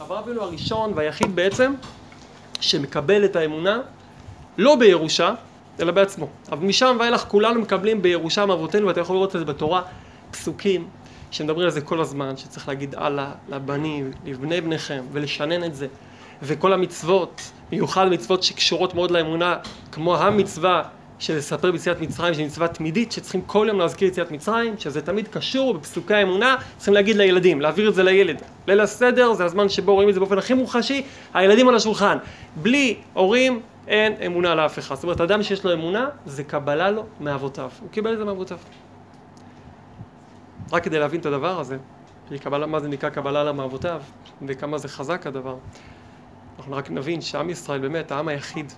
אברהם אבינו הראשון והיחיד בעצם, שמקבל את האמונה, לא בירושה, אלא בעצמו. אבל משם ואילך כולנו מקבלים בירושה מאבותינו, ואתה יכול לראות את זה בתורה, פסוקים שמדברים על זה כל הזמן, שצריך להגיד הלאה לבנים, לבני בניכם, ולשנן את זה. וכל המצוות, במיוחד מצוות שקשורות מאוד לאמונה, כמו המצווה של לספר ביציאת מצרים, שהיא מצווה תמידית, שצריכים כל יום להזכיר יציאת מצרים, שזה תמיד קשור בפסוקי האמונה, צריכים להגיד לילדים, להעביר את זה לילד. ליל הסדר זה הזמן שבו רואים את זה באופן הכי מוחשי, הילדים על השולחן. בלי הורים אין אמונה לאף אחד. זאת אומרת, אדם שיש לו אמונה, זה קבלה לו מאבותיו. הוא קיבל את זה מאבותיו. רק כדי להבין את הדבר הזה, קבלה, מה זה נקרא קבלה למאבותיו, וכמה זה חזק הדבר. אנחנו רק נבין שעם ישראל באמת, העם היחיד,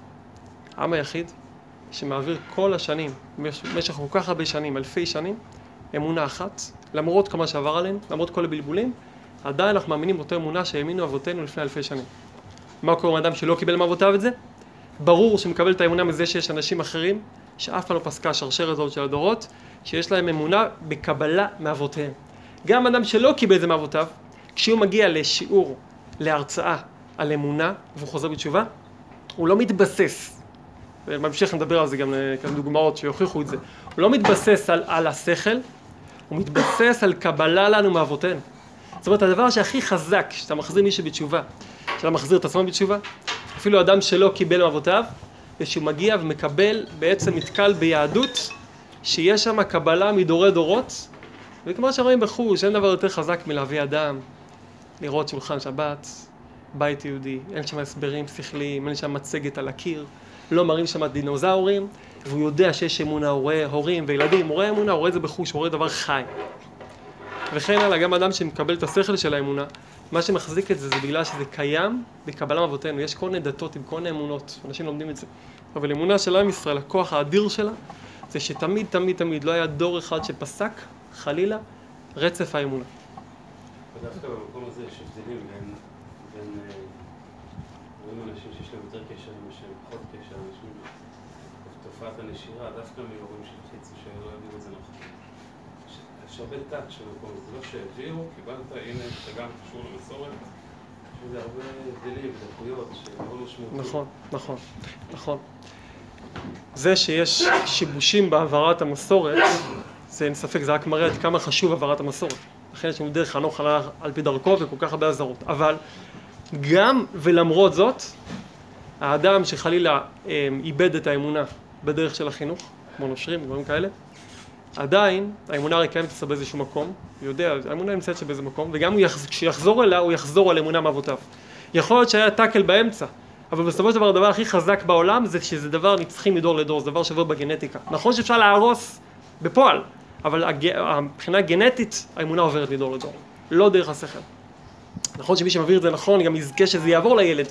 העם היחיד שמעביר כל השנים, במשך כל כך הרבה שנים, אלפי שנים, אמונה אחת, למרות כמה שעבר עליהם, למרות כל הבלבולים, עדיין אנחנו מאמינים באותה אמונה שהאמינו אבותינו לפני אלפי שנים. מה קורה עם אדם שלא קיבל מאבותיו את זה? ברור שמקבל את האמונה מזה שיש אנשים אחרים, שאף פעם לא פסקה השרשרת הזאת של הדורות, שיש להם אמונה בקבלה מאבותיהם. גם אדם שלא קיבל את זה מאבותיו, כשהוא מגיע לשיעור, להרצאה על אמונה, והוא חוזר בתשובה, הוא לא מתבסס בהמשך נדבר על זה גם כאן דוגמאות שיוכיחו את זה. הוא לא מתבסס על, על השכל, הוא מתבסס על קבלה לנו מאבותינו. זאת אומרת, הדבר שהכי חזק, שאתה מחזיר מישהו בתשובה, שאתה מחזיר את עצמו בתשובה, אפילו אדם שלא קיבל מאבותיו, זה שהוא מגיע ומקבל, בעצם נתקל ביהדות, שיש שם קבלה מדורי דורות, וכמו שרואים בחוש, אין דבר יותר חזק מלהביא אדם, לראות שולחן שבת, בית יהודי, אין שם הסברים שכליים, אין שם מצגת על הקיר. לא מראים שם דינוזאורים, והוא יודע שיש אמונה, הוא רואה הורים וילדים, הוא רואה אמונה, הוא רואה את זה בחוש, הוא רואה דבר חי. וכן הלאה, גם אדם שמקבל את השכל של האמונה, מה שמחזיק את זה זה בגלל שזה קיים בקבלה מאבותינו, יש כל מיני דתות עם כל מיני אמונות, אנשים לומדים את זה. אבל אמונה של עם ישראל, הכוח האדיר שלה, זה שתמיד תמיד תמיד לא היה דור אחד שפסק, חלילה, רצף האמונה. ודווקא במקום הזה יש הבדלים בין, בין אנשים שיש להם יותר קשר עם השם, פחות קשר, אנשים תופעת הנשירה, דווקא מהורים של חיצי שלא יודעים את זה נכון. יש הרבה תת של מקום, זה לא שהביאו, קיבלת, הנה, אתה גם קשור למסורת. נכון, נכון, נכון. זה שיש שיבושים בהעברת המסורת, זה אין ספק, זה רק מראה עד כמה חשוב העברת המסורת. לכן יש לנו דרך חנוך על פי דרכו וכל כך הרבה אזהרות. אבל גם ולמרות זאת, האדם שחלילה אה, איבד את האמונה בדרך של החינוך, כמו נושרים, דברים כאלה, עדיין האמונה הרי קיימת אצלו באיזשהו מקום, הוא יודע, האמונה נמצאת שם באיזה מקום, וגם כשיחזור אליה, הוא יחזור על אמונה מאבותיו. יכול להיות שהיה טאקל באמצע, אבל בסופו של דבר הדבר הכי חזק בעולם זה שזה דבר נצחי מדור לדור, זה דבר שעובר בגנטיקה. נכון שאפשר להרוס בפועל, אבל. מבחינה גנטית האמונה עוברת מדור לדור, לא דרך השכל. נכון שמי שמעביר את זה נכון גם יזכה שזה יעבור לילד.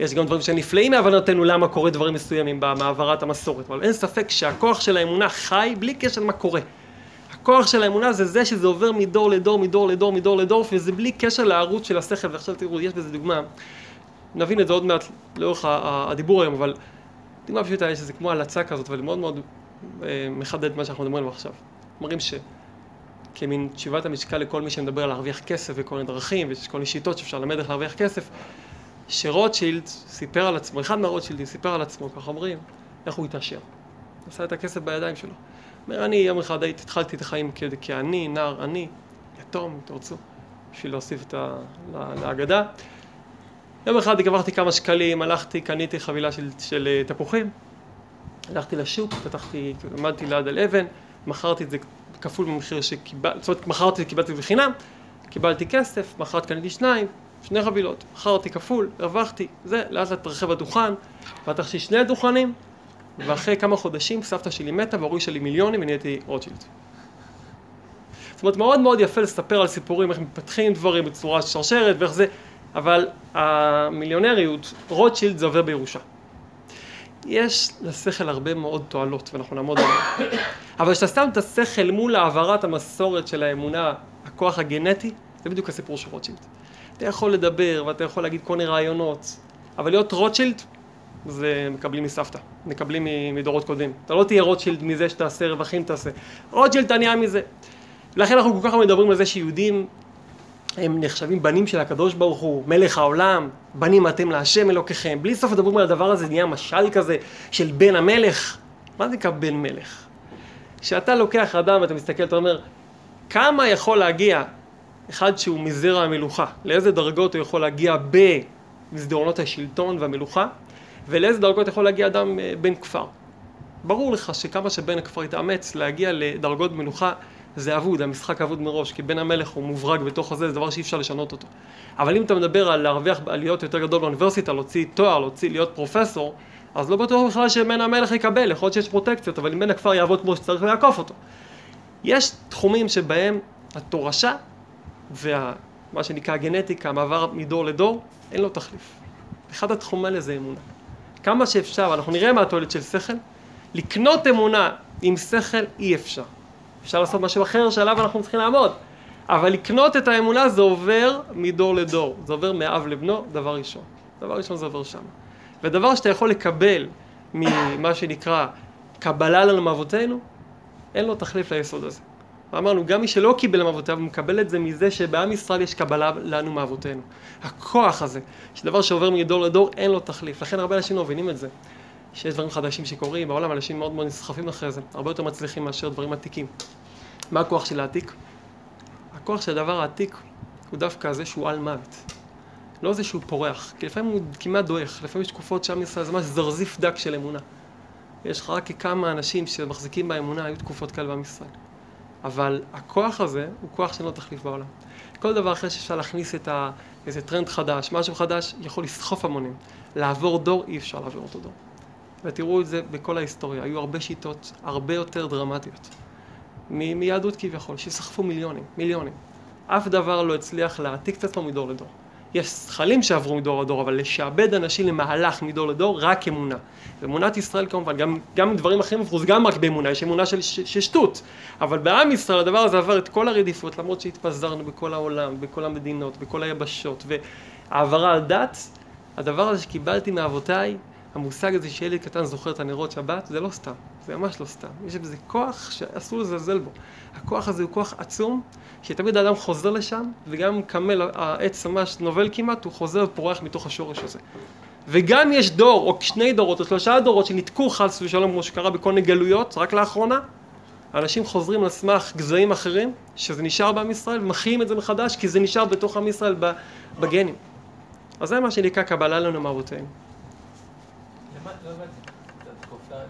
יש גם דברים שנפלאים מהבנתנו למה קורה דברים מסוימים במעברת המסורת, אבל אין ספק שהכוח של האמונה חי בלי קשר למה קורה. הכוח של האמונה זה זה שזה עובר מדור לדור, מדור לדור, מדור לדור, וזה בלי קשר לערוץ של השכל, ועכשיו תראו, יש בזה דוגמה, נבין את זה עוד מעט לאורך הדיבור היום, אבל דוגמה פשוטה יש איזה כמו הלצה כזאת, אבל מאוד מאוד אה, מחדד מה שאנחנו מדברים עליו עכשיו. אומרים שכמין תשיבת המשקל לכל מי שמדבר על להרוויח כסף וכל מיני דרכים, ויש כל מיני שיטות שאפשר ללמד איך להרוויח כסף, שרוטשילד סיפר על עצמו, אחד מהרוטשילדים סיפר על עצמו, ככה אומרים, איך הוא התעשר. עשה את הכסף בידיים שלו. אומר, אני יום אחד הייתי, התחלתי את החיים כעני, נער עני, יתום, אם תרצו, בשביל להוסיף את ה... להגדה. יום אחד עברתי כמה שקלים, הלכתי, קניתי חבילה של, של אה, תפוחים, הלכתי לשוק, פתחתי, עמדתי ליד על אבן, מכרתי את זה כפול במחיר שקיבלתי, זאת אומרת, מכרתי את זה, קיבלתי את זה בחינם, קיבלתי כסף, מחרת קניתי שניים, שני חבילות, מכרתי כפול, הרווחתי, זה, לאט לאט התרחב הדוכן, פתחתי שני דוכנים, ואחרי כמה חודשים סבתא שלי מתה והורישה לי מיליונים ונהייתי רוטשילד. זאת אומרת, מאוד מאוד יפה לספר על סיפורים, איך מתפתחים דברים בצורה שרשרת ואיך זה, אבל המיליונריות, רוטשילד זה עובר בירושה. יש לשכל הרבה מאוד תועלות, ואנחנו נעמוד עליהן. אבל כשאתה שם את השכל מול העברת המסורת של האמונה, הכוח הגנטי, זה בדיוק הסיפור של רוטשילד. אתה יכול לדבר ואתה יכול להגיד כל מיני רעיונות, אבל להיות רוטשילד זה מקבלים מסבתא, מקבלים מדורות קודמים. אתה לא תהיה רוטשילד מזה שתעשה רווחים תעשה. רוטשילד נהיה מזה. לכן אנחנו כל כך מדברים על זה שיהודים הם נחשבים בנים של הקדוש ברוך הוא, מלך העולם, בנים אתם להשם אלוקיכם. בלי סוף מדברים על הדבר הזה, נהיה משל כזה של בן המלך. מה זה נקרא בן מלך? כשאתה לוקח אדם ואתה מסתכל, אתה אומר, כמה יכול להגיע אחד שהוא מזרע המלוכה? לאיזה דרגות הוא יכול להגיע במסדרונות השלטון והמלוכה? ולאיזה דרגות יכול להגיע אדם אה, בן כפר? ברור לך שכמה שבן הכפר יתאמץ להגיע לדרגות מלוכה זה אבוד, המשחק אבוד מראש, כי בן המלך הוא מוברג בתוך הזה, זה דבר שאי אפשר לשנות אותו. אבל אם אתה מדבר על להרוויח, על להיות יותר גדול באוניברסיטה, להוציא תואר, להוציא, להיות פרופסור, אז לא בטוח בכלל שבן המלך יקבל, יכול להיות שיש פרוטקציות, אבל אם בן הכפר יעבוד כמו שצריך, הוא יעקוף אותו. יש תחומים שבהם התורשה ומה שנקרא גנטיקה, המעבר מדור לדור, אין לו תחליף. אחד התחומים האלה זה אמונה. כמה שאפשר, אנחנו נראה מה התועלת של שכל, לקנות אמונה עם שכל אי אפשר. אפשר לעשות משהו אחר שעליו אנחנו צריכים לעמוד. אבל לקנות את האמונה זה עובר מדור לדור, זה עובר מאב לבנו, דבר ראשון. דבר ראשון זה עובר שם. ודבר שאתה יכול לקבל ממה שנקרא קבלה לנו מאבותינו, אין לו תחליף ליסוד הזה. ואמרנו, גם מי שלא קיבל מאבותיו, הוא מקבל את זה מזה שבעם ישראל יש קבלה לנו מאבותינו. הכוח הזה, שדבר שעובר מדור לדור, אין לו תחליף. לכן הרבה אנשים לא מבינים את זה. שיש דברים חדשים שקורים, בעולם אנשים מאוד מאוד נסחפים אחרי זה, הרבה יותר מצליחים מאשר דברים עתיקים. מה הכוח של העתיק? הכוח של הדבר העתיק הוא דווקא זה שהוא על מוות. לא זה שהוא פורח, כי לפעמים הוא כמעט דועך, לפעמים יש תקופות שעם ישראל זה ממש זרזיף דק של אמונה. יש לך רק כמה אנשים שמחזיקים באמונה, היו תקופות כאלה בעם ישראל. אבל הכוח הזה הוא כוח שאין לו תחליף בעולם. כל דבר אחר שאפשר להכניס את ה... איזה טרנד חדש, משהו חדש, יכול לסחוף המונים. לעבור דור, אי אפשר לעבור אותו דור. ותראו את זה בכל ההיסטוריה, היו הרבה שיטות הרבה יותר דרמטיות מ- מיהדות כביכול, שסחפו מיליונים, מיליונים. אף דבר לא הצליח להעתיק את עצמו מדור לדור. יש זכלים שעברו מדור לדור, אבל לשעבד אנשים למהלך מדור לדור, רק אמונה. ואמונת ישראל כמובן, גם, גם דברים אחרים עברו, זה גם רק באמונה, יש אמונה של שטות. אבל בעם ישראל הדבר הזה עבר את כל הרדיפות, למרות שהתפזרנו בכל העולם, בכל המדינות, בכל היבשות, והעברה על דת, הדבר הזה שקיבלתי מאבותיי, המושג הזה שילד קטן זוכר את הנרות שבת, זה לא סתם, זה ממש לא סתם. יש בזה כוח שאסור לזלזל בו. הכוח הזה הוא כוח עצום, שתמיד האדם חוזר לשם, וגם אם קמל העץ ממש נובל כמעט, הוא חוזר ופורח מתוך השורש הזה. וגם יש דור, או שני דורות, או שלושה דורות שנתקעו חס ושלום, כמו שקרה בכל מיני גלויות, רק לאחרונה, אנשים חוזרים על סמך גזעים אחרים, שזה נשאר בעם ישראל, ומחיים את זה מחדש, כי זה נשאר בתוך עם ישראל בגנים. אז זה מה שנקרא קבלה לנו מאבותינו. לא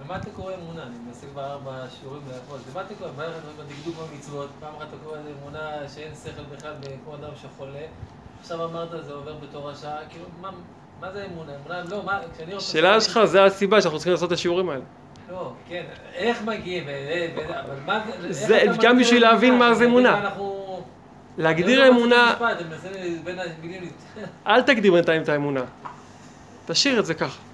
למה אתה קורא אמונה? אני מנסה כבר ארבע שיעורים לעבוד. למה אתה קורא? בדקדוק במצוות, פעם אחת אתה קורא אמונה שאין שכל בכלל כמו אדם שחולה. עכשיו אמרת זה עובר בתור השעה, כאילו, מה זה אמונה? אמונה, לא, מה, כשאני רוצה... שאלה שלך, זה הסיבה שאנחנו צריכים לעשות את השיעורים האלה. לא, כן, איך מגיעים, אבל מה זה... גם בשביל להבין מה זה אמונה. להגדיר אמונה... אל תגדיר בינתיים את האמונה. תשאיר את זה ככה.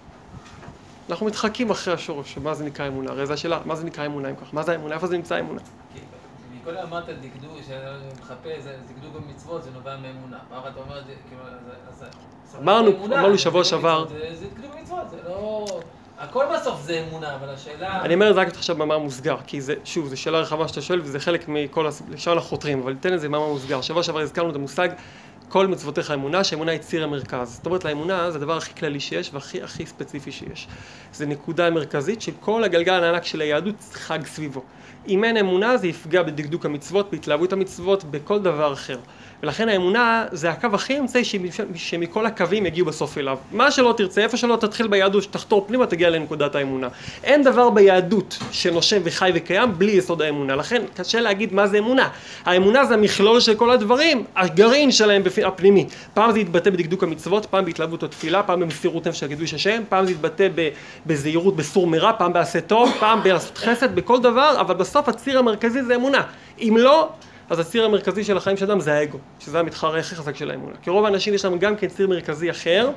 אנחנו מתחקים אחרי השורש, מה זה נקרא אמונה, הרי זו השאלה, מה זה נקרא אמונה אם כך, מה זה האמונה, איפה זה נמצא האמונה? קודם אמרת דקדוק, שאני מחפש, דקדוק במצוות, זה נובע מאמונה. מה אתה אומר, כאילו, אז... אמרנו, אמרנו שבוע שעבר... זה דקדוק במצוות, זה לא... הכל בסוף זה אמונה, אבל השאלה... אני אומר את זה רק עכשיו במאמר מוסגר, כי זה, שוב, זו שאלה רחבה שאתה שואל, וזה חלק מכל, לשם אנחנו חותרים, אבל תן את זה במאמר מוסגר. שבוע שעבר הזכרנו את המושג כל מצוותיך אמונה, שהאמונה היא ציר המרכז. זאת אומרת, לאמונה זה הדבר הכי כללי שיש והכי הכי ספציפי שיש. זה נקודה מרכזית שכל הגלגל הענק של היהדות חג סביבו. אם אין אמונה זה יפגע בדקדוק המצוות, בהתלהבות המצוות, בכל דבר אחר. ולכן האמונה זה הקו הכי אמצעי שמכל הקווים יגיעו בסוף אליו. מה שלא תרצה, איפה שלא תתחיל ביהדות, שתחתור פנימה, תגיע לנקודת האמונה. אין דבר ביהדות שנושם וחי וקיים בלי יסוד האמונה. לכן קשה להגיד מה זה אמונה. האמונה זה המכלול של כל הדברים, הגרעין שלהם הפנימי. פעם זה יתבטא בדקדוק המצוות, פעם בהתלהבות התפילה, פעם במסירות נפש של קידוש השם, פעם זה יתבטא בזהירות בסור מרע, פעם בעשה טוב, פעם בעשות חסד, בכל דבר, אבל בסוף הציר המרכזי זה אמונה. אם לא, אז הציר המרכזי של החיים של אדם זה האגו, שזה המתחרה הכי חזק של האמונה. כי רוב האנשים יש להם גם כן ציר מרכזי אחר,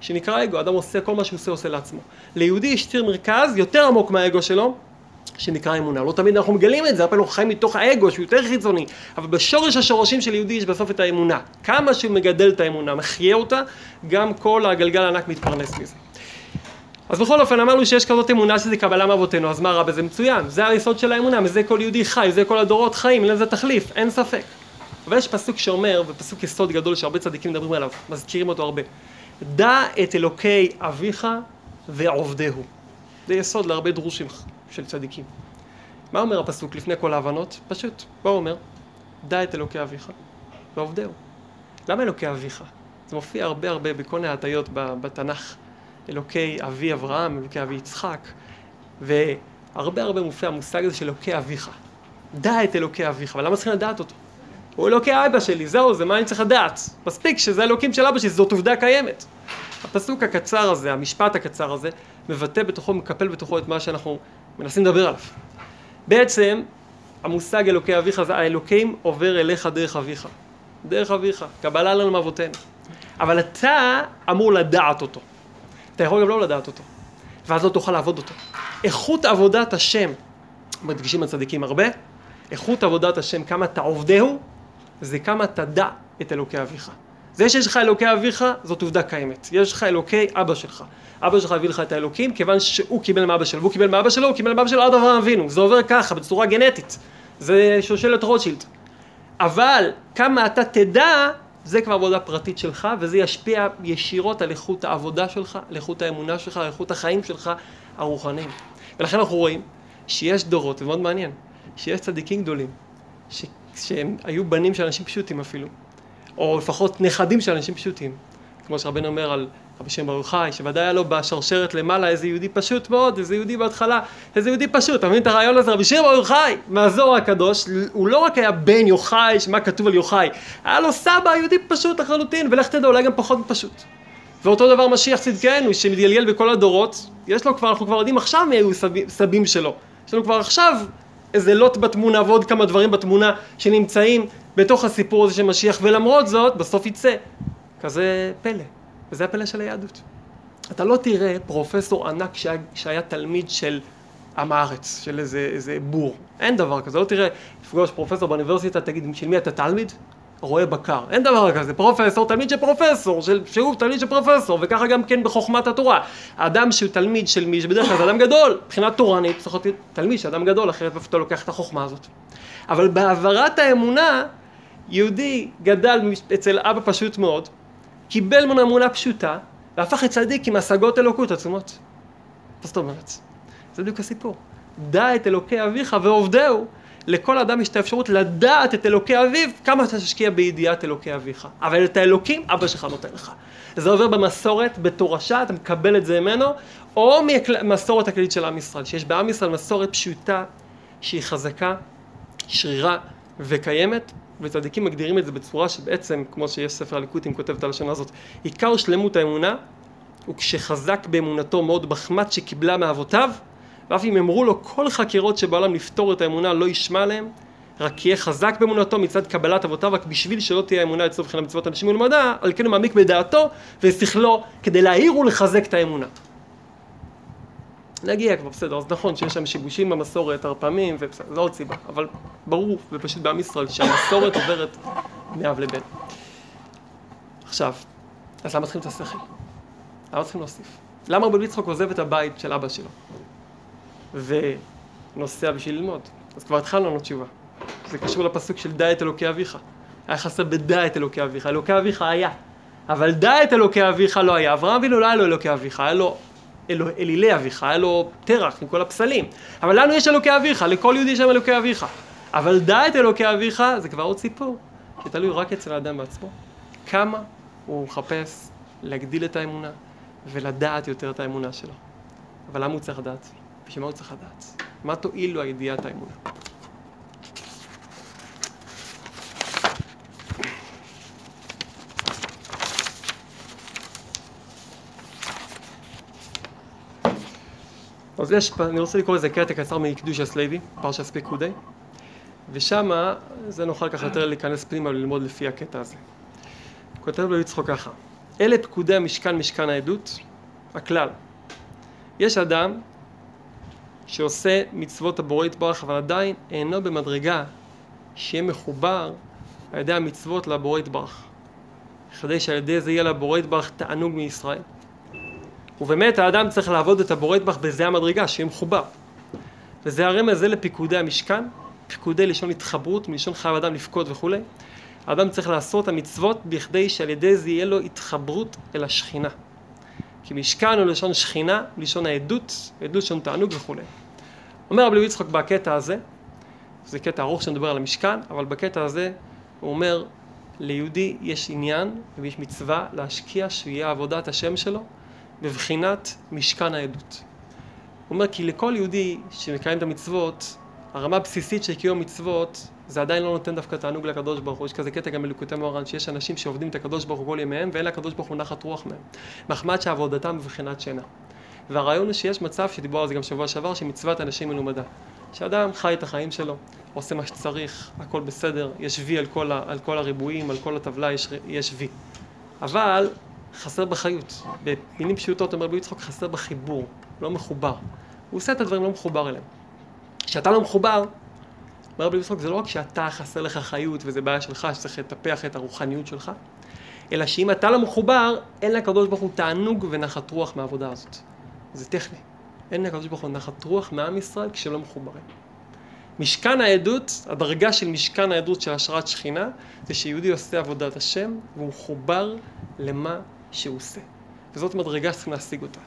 שנקרא אגו, אדם עושה כל מה שהוא עושה, עושה לעצמו. ליהודי יש ציר מרכז יותר עמוק מהאגו שלו, שנקרא אמונה. לא תמיד אנחנו מגלים את זה, הרבה פעמים אנחנו חיים מתוך האגו שהוא יותר חיצוני, אבל בשורש השורשים של יהודי יש בסוף את האמונה. כמה שהוא מגדל את האמונה, מחיה אותה, גם כל הגלגל הענק מתפרנס מזה. אז בכל אופן אמרנו שיש כזאת אמונה שזה קבלה מאבותינו, אז מה רע בזה מצוין, זה היסוד של האמונה, מזה כל יהודי חי, זה כל הדורות חיים, לזה תחליף, אין ספק. אבל יש פסוק שאומר, ופסוק יסוד גדול שהרבה צדיקים מדברים עליו, מזכירים אותו הרבה. דע את אלוקי אביך ועובדהו. זה יסוד להרבה דרושים של צדיקים. מה אומר הפסוק לפני כל ההבנות? פשוט, מה הוא אומר? דע את אלוקי אביך ועובדהו. למה אלוקי אביך? זה מופיע הרבה הרבה בכל מיני הטיות בתנ"ך. אלוקי אבי אברהם, אלוקי אבי יצחק, והרבה הרבה מופיע המושג הזה של אלוקי אביך. דע את אלוקי אביך, אבל למה צריכים לדעת אותו? הוא אלוקי אבא שלי, זהו, זה מה אני צריך לדעת. מספיק שזה אלוקים של אבא שלי, זאת עובדה קיימת. הפסוק הקצר הזה, המשפט הקצר הזה, מבטא בתוכו, מקפל בתוכו את מה שאנחנו מנסים לדבר עליו. בעצם, המושג אלוקי אביך זה האלוקים עובר אליך דרך אביך. דרך אביך, קבלה לנו מאבותינו. אבל אתה אמור לדעת אותו. אתה יכול גם לא לדעת אותו, ואז לא תוכל לעבוד אותו. איכות עבודת השם, מדגישים הצדיקים הרבה, איכות עבודת השם, כמה אתה עובדהו, זה כמה תדע את אלוקי אביך. זה שיש לך אלוקי אביך, זאת עובדה קיימת. יש לך אלוקי אבא שלך. אבא שלך הביא לך את האלוקים, כיוון שהוא קיבל מאבא שלו, והוא קיבל מאבא שלו, הוא קיבל מאבא שלו עד אברהם אבינו. זה עובר ככה, בצורה גנטית. זה שושלת רוטשילד. אבל כמה אתה תדע, זה כבר עבודה פרטית שלך, וזה ישפיע ישירות על איכות העבודה שלך, על איכות האמונה שלך, על איכות החיים שלך הרוחניים. ולכן אנחנו רואים שיש דורות, זה מאוד מעניין, שיש צדיקים גדולים, ש... שהם היו בנים של אנשים פשוטים אפילו, או לפחות נכדים של אנשים פשוטים, כמו שרבנו אומר על רבי שם ברוך חי, שוודאי היה לו בשרשרת למעלה איזה יהודי פשוט מאוד, איזה יהודי בהתחלה, איזה יהודי פשוט, אתה מבין את הרעיון הזה? רבי שם ברוך חי, מהזוהר הקדוש, הוא לא רק היה בן יוחאי, מה כתוב על יוחאי, היה לו סבא יהודי פשוט לחלוטין, ולך תדע, אולי גם פחות מפשוט. ואותו דבר משיח צדקנו, שמתגלגל בכל הדורות, יש לו כבר, אנחנו כבר יודעים עכשיו מי היו סבים, סבים שלו. יש לנו כבר עכשיו איזה לוט בתמונה ועוד כמה דברים בתמונה שנמצאים בתוך הסיפור הזה של משיח, ולמרות זאת, בסוף יצא. כזה פלא. וזה הפלא של היהדות. אתה לא תראה פרופסור ענק שהיה, שהיה תלמיד של עם הארץ, של איזה, איזה בור. אין דבר כזה. לא תראה, תפגוש פרופסור באוניברסיטה, תגיד, של מי אתה תלמיד? רואה בקר. אין דבר כזה. פרופסור, תלמיד של פרופסור, של, שהוא תלמיד של פרופסור, וככה גם כן בחוכמת התורה. האדם שהוא תלמיד של מי שבדרך כלל זה אדם גדול, מבחינה תורנית, צריך להיות תלמיד של אדם גדול, אחרת איפה אתה לוקח את החוכמה הזאת. אבל בהעברת האמונה, יהודי גדל אצל אבא פשוט מאוד, קיבל ממנו אמונה פשוטה, והפך לצדיק עם השגות אלוקות עצומות. מה זאת אומרת? זה בדיוק הסיפור. דע את אלוקי אביך ועובדהו. לכל אדם יש את האפשרות לדעת את אלוקי אביו, כמה אתה תשקיע בידיעת אלוקי אביך. אבל את האלוקים, אבא שלך נותן לך. זה עובר במסורת, בתורשה, אתה מקבל את זה ממנו, או ממסורת הכללית של עם ישראל, שיש בעם ישראל מסורת פשוטה, שהיא חזקה, שרירה וקיימת, וצדיקים מגדירים את זה בצורה שבעצם, כמו שיש ספר הליקוטים כותב את הלשון הזאת, עיקר שלמות האמונה הוא כשחזק באמונתו מאוד בחמת שקיבלה מאבותיו, ואף אם אמרו לו כל חקירות שבעולם לפתור את האמונה לא ישמע להם, רק יהיה חזק באמונתו מצד קבלת אבותיו, רק בשביל שלא תהיה האמונה אצלו מבחינת מצוות אנשים ולמדע, על כן הוא מעמיק בדעתו ושכלו כדי להעיר ולחזק את האמונה. נגיע כבר, בסדר, אז נכון שיש שם שיבושים במסורת, ערפמים, ובסדר, זו עוד סיבה, אבל ברור, ופשוט בעם ישראל, שהמסורת עוברת מאב לבן. עכשיו, אז למה צריכים את השכל? למה צריכים להוסיף? למה רבי יצחק עוזב את הבית של אבא שלו? ונוסע בשביל ללמוד? אז כבר התחלנו לנו תשובה. זה קשור לפסוק של דע את אלוקי אביך. היה חסר בדע את אלוקי אביך, אלוקי אביך היה. אבל דע את אלוקי אביך לא היה. אברהם אבינו לא היה לו אלוקי אביך, היה לו אלו, אלילי אביך, היה לו תרח עם כל הפסלים. אבל לנו יש אלוקי אביך, לכל יהודי יש שם אלוקי אביך. אבל דע את אלוקי אביך, זה כבר עוד סיפור, שתלוי רק אצל האדם בעצמו. כמה הוא מחפש להגדיל את האמונה ולדעת יותר את האמונה שלו. אבל למה הוא צריך לדעת? בשביל מה הוא צריך לדעת? מה תועיל לו הידיעת האמונה? אז יש, אני רוצה לקרוא לזה קטע קצר מקדוש הסלוי, פרשת פקודי, ושם זה נוכל ככה יותר להיכנס פנימה וללמוד לפי הקטע הזה. כותב לו יצחוק ככה, אלה פקודי המשכן, משכן העדות, הכלל. יש אדם שעושה מצוות הבורא יתברך, אבל עדיין אינו במדרגה שיהיה מחובר על ידי המצוות לבורא יתברך. כדי שעל ידי זה יהיה לבורא יתברך תענוג מישראל. ובאמת האדם צריך לעבוד את הבורא יתברך בזה המדרגה, שיהיה מחובר. וזה הרמז זה לפיקודי המשכן, פיקודי לשון התחברות, מלשון חייב אדם לפקוד וכולי. האדם צריך לעשות המצוות בכדי שעל ידי זה יהיה לו התחברות אל השכינה. כי משכן הוא לשון שכינה, לשון העדות, עדות לשון תענוג וכולי. אומר רבי יצחק בקטע הזה, זה קטע ארוך שמדבר על המשכן, אבל בקטע הזה הוא אומר, ליהודי יש עניין ויש מצווה להשקיע שיהיה עבודת השם שלו בבחינת משכן העדות. הוא אומר כי לכל יהודי שמקיים את המצוות, הרמה הבסיסית של קיום מצוות זה עדיין לא נותן דווקא תענוג לקדוש ברוך הוא. יש כזה קטע גם בליקוטי מוהר"ן, שיש אנשים שעובדים את הקדוש ברוך הוא כל ימיהם, ואין לקדוש ברוך הוא נחת רוח מהם. מחמד שעבודתם בבחינת שינה. והרעיון הוא שיש מצב, שדיברו על זה גם שבוע שעבר, שמצוות אנשים מלומדה. שאדם חי את החיים שלו, עושה מה שצריך, הכל בסדר, יש וי על כל, ה, על כל הריבועים, על כל הטבלה יש, יש וי. אבל חסר בחיות. במילים פשוטות אומר רבי יצחק, חסר בחיבור, לא מחובר. הוא עושה את הדברים לא מחובר אליהם. כשאתה לא מחובר, אומר רבי יצחק, זה לא רק שאתה חסר לך חיות וזה בעיה שלך, שצריך לטפח את הרוחניות שלך, אלא שאם אתה לא מחובר, אין לקדוש ברוך הוא תענוג ונחת רוח מהעבודה הזאת. זה טכני. אין לקדוש ברוך הוא נחת רוח מעם ישראל כשלא מחוברים. משכן העדות, הדרגה של משכן העדות של השראת שכינה, זה שיהודי עושה עבודת השם והוא מחובר למה שהוא עושה. וזאת מדרגה שצריכים להשיג אותה.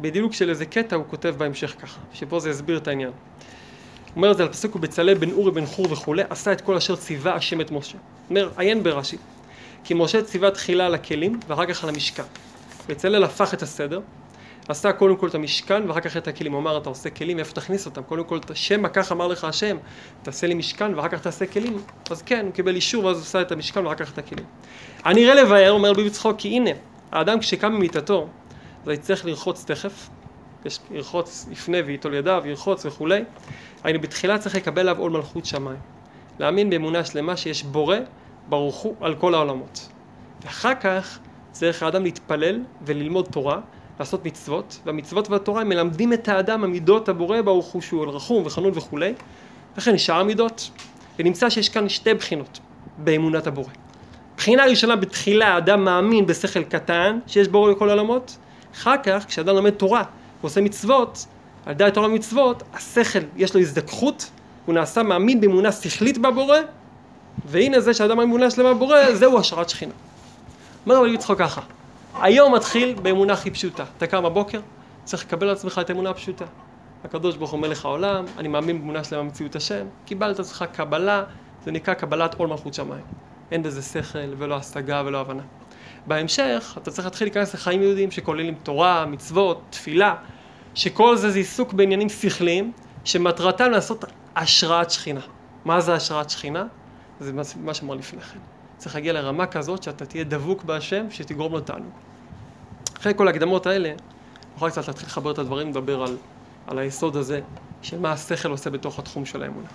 בדילוג של איזה קטע הוא כותב בהמשך ככה, שפה זה יסביר את העניין. הוא אומר את זה על פסוק ובצלאל בן אורי בן חור וכולי, עשה את כל אשר ציווה השם את משה. אומר, עיין ברש"י, כי משה ציווה תחילה על הכלים ואחר כך על המשכן. בצלאל הפך את הסדר, עשה קודם כל את המשכן ואחר כך את הכלים. הוא אמר, אתה עושה כלים, איפה תכניס אותם? קודם כל, שמא כך אמר לך השם, תעשה לי משכן ואחר כך תעשה כלים. אז כן, הוא קיבל אישור ואז עשה את המשכן ואחר כך את הכלים. הנראה לבאר, אומר רבי בצחוק, כי הנה, האדם כשקם ממיטתו, אז יצטרך לרחוץ תכף, ירחוץ, יפנה וייטול ידיו, ירחוץ וכולי. היינו בתחילה צריך לקבל עליו עול מלכות שמיים. להאמין באמונה שלמה שיש בורא ברוך הוא על כל העולמות. ואחר כך צריך האדם להתפלל וללמוד תורה, לעשות מצוות, והמצוות והתורה הם מלמדים את האדם המידות הבורא ברוך הוא שהוא רחום וחנון וכולי, וכן נשאר המידות. ונמצא שיש כאן שתי בחינות באמונת הבורא. בחינה ראשונה בתחילה האדם מאמין בשכל קטן שיש בורא לכל העולמות, אחר כך כשאדם לומד תורה ועושה מצוות, על ידי התורה ומצוות, השכל יש לו הזדככות, הוא נעשה מאמין באמונה שכלית בבורא, והנה זה שאדם האמונה שלמה בבורא, זהו השערת שכינה. אומר רבי יצחק ככה, היום מתחיל באמונה הכי פשוטה. אתה קם בבוקר, צריך לקבל על עצמך את האמונה הפשוטה. הקדוש ברוך הוא מלך העולם, אני מאמין באמונה שלמה במציאות השם, קיבלת עצמך קבלה, זה נקרא קבלת עול מלכות שמיים. אין בזה שכל ולא השגה ולא הבנה. בהמשך, אתה צריך להתחיל להיכנס לחיים יהודיים שכוללים תורה, מצוות, תפילה, שכל זה זה עיסוק בעניינים שכליים, שמטרתם לעשות השראת שכינה. מה זה השראת שכינה? זה מה שאמר לפני כן. צריך להגיע לרמה כזאת שאתה תהיה דבוק בהשם, שתגרום לו תענוג. אחרי כל ההקדמות האלה, נוכל קצת להתחיל לחבר את הדברים, לדבר על, על היסוד הזה, של מה השכל עושה בתוך התחום של האמונה.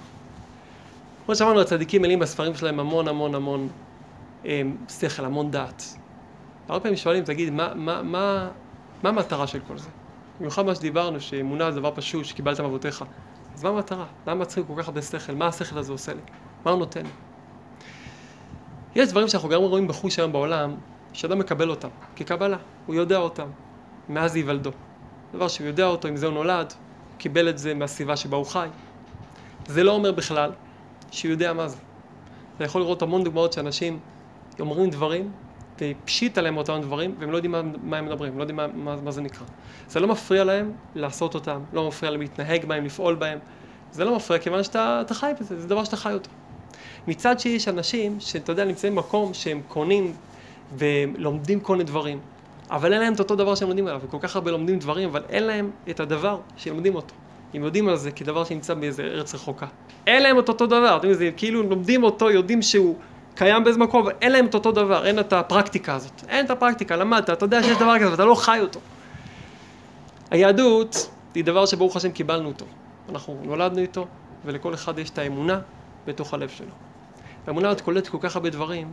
כמו שאמרנו, הצדיקים מלאים בספרים שלהם המון המון המון אה, שכל, המון דעת. הרבה פעמים שואלים, תגיד, מה, מה, מה, מה המטרה של כל זה? במיוחד מה שדיברנו, שאמונה זה דבר פשוט, שקיבלת מאבותיך. אז מה המטרה? למה צריך כל כך הרבה שכל? מה השכל הזה עושה לי? מה הוא נותן לי? יש דברים שאנחנו גם רואים בחוש היום בעולם, שאדם מקבל אותם, כקבלה, הוא יודע אותם, מאז היוולדו. דבר שהוא יודע אותו, עם זה הוא נולד, קיבל את זה מהסביבה שבה הוא חי. זה לא אומר בכלל שהוא יודע מה זה. אתה יכול לראות המון דוגמאות שאנשים אומרים דברים, ופשיט עליהם אותם דברים, והם לא יודעים מה, מה הם מדברים, לא יודעים מה, מה, מה זה נקרא. זה לא מפריע להם לעשות אותם, לא מפריע להם להתנהג בהם, לפעול בהם. זה לא מפריע כיוון שאתה חי בזה, זה דבר שאתה חי אותו. מצד שני יש אנשים שאתה יודע נמצאים במקום שהם קונים ולומדים כל מיני דברים, אבל אין להם את אותו דבר שהם לומדים עליו, וכל כך הרבה לומדים דברים, אבל אין להם את הדבר שהם לומדים אותו. הם יודעים על זה כדבר שנמצא באיזה ארץ רחוקה. אין להם את אותו דבר, אתם יודעים, כאילו לומדים אותו, יודעים שהוא קיים באיזה מקום, אבל אין להם את אותו דבר, אין את הפרקטיקה הזאת. אין את הפרקטיקה, למדת, אתה יודע שיש דבר כזה, ואתה לא חי אותו. היהדות היא דבר שברוך השם קיבלנו אותו. אנחנו נולדנו איתו, ולכל אחד יש את האמונה בתוך הלב שלו. האמונה הזאת קולטת כל כך הרבה דברים,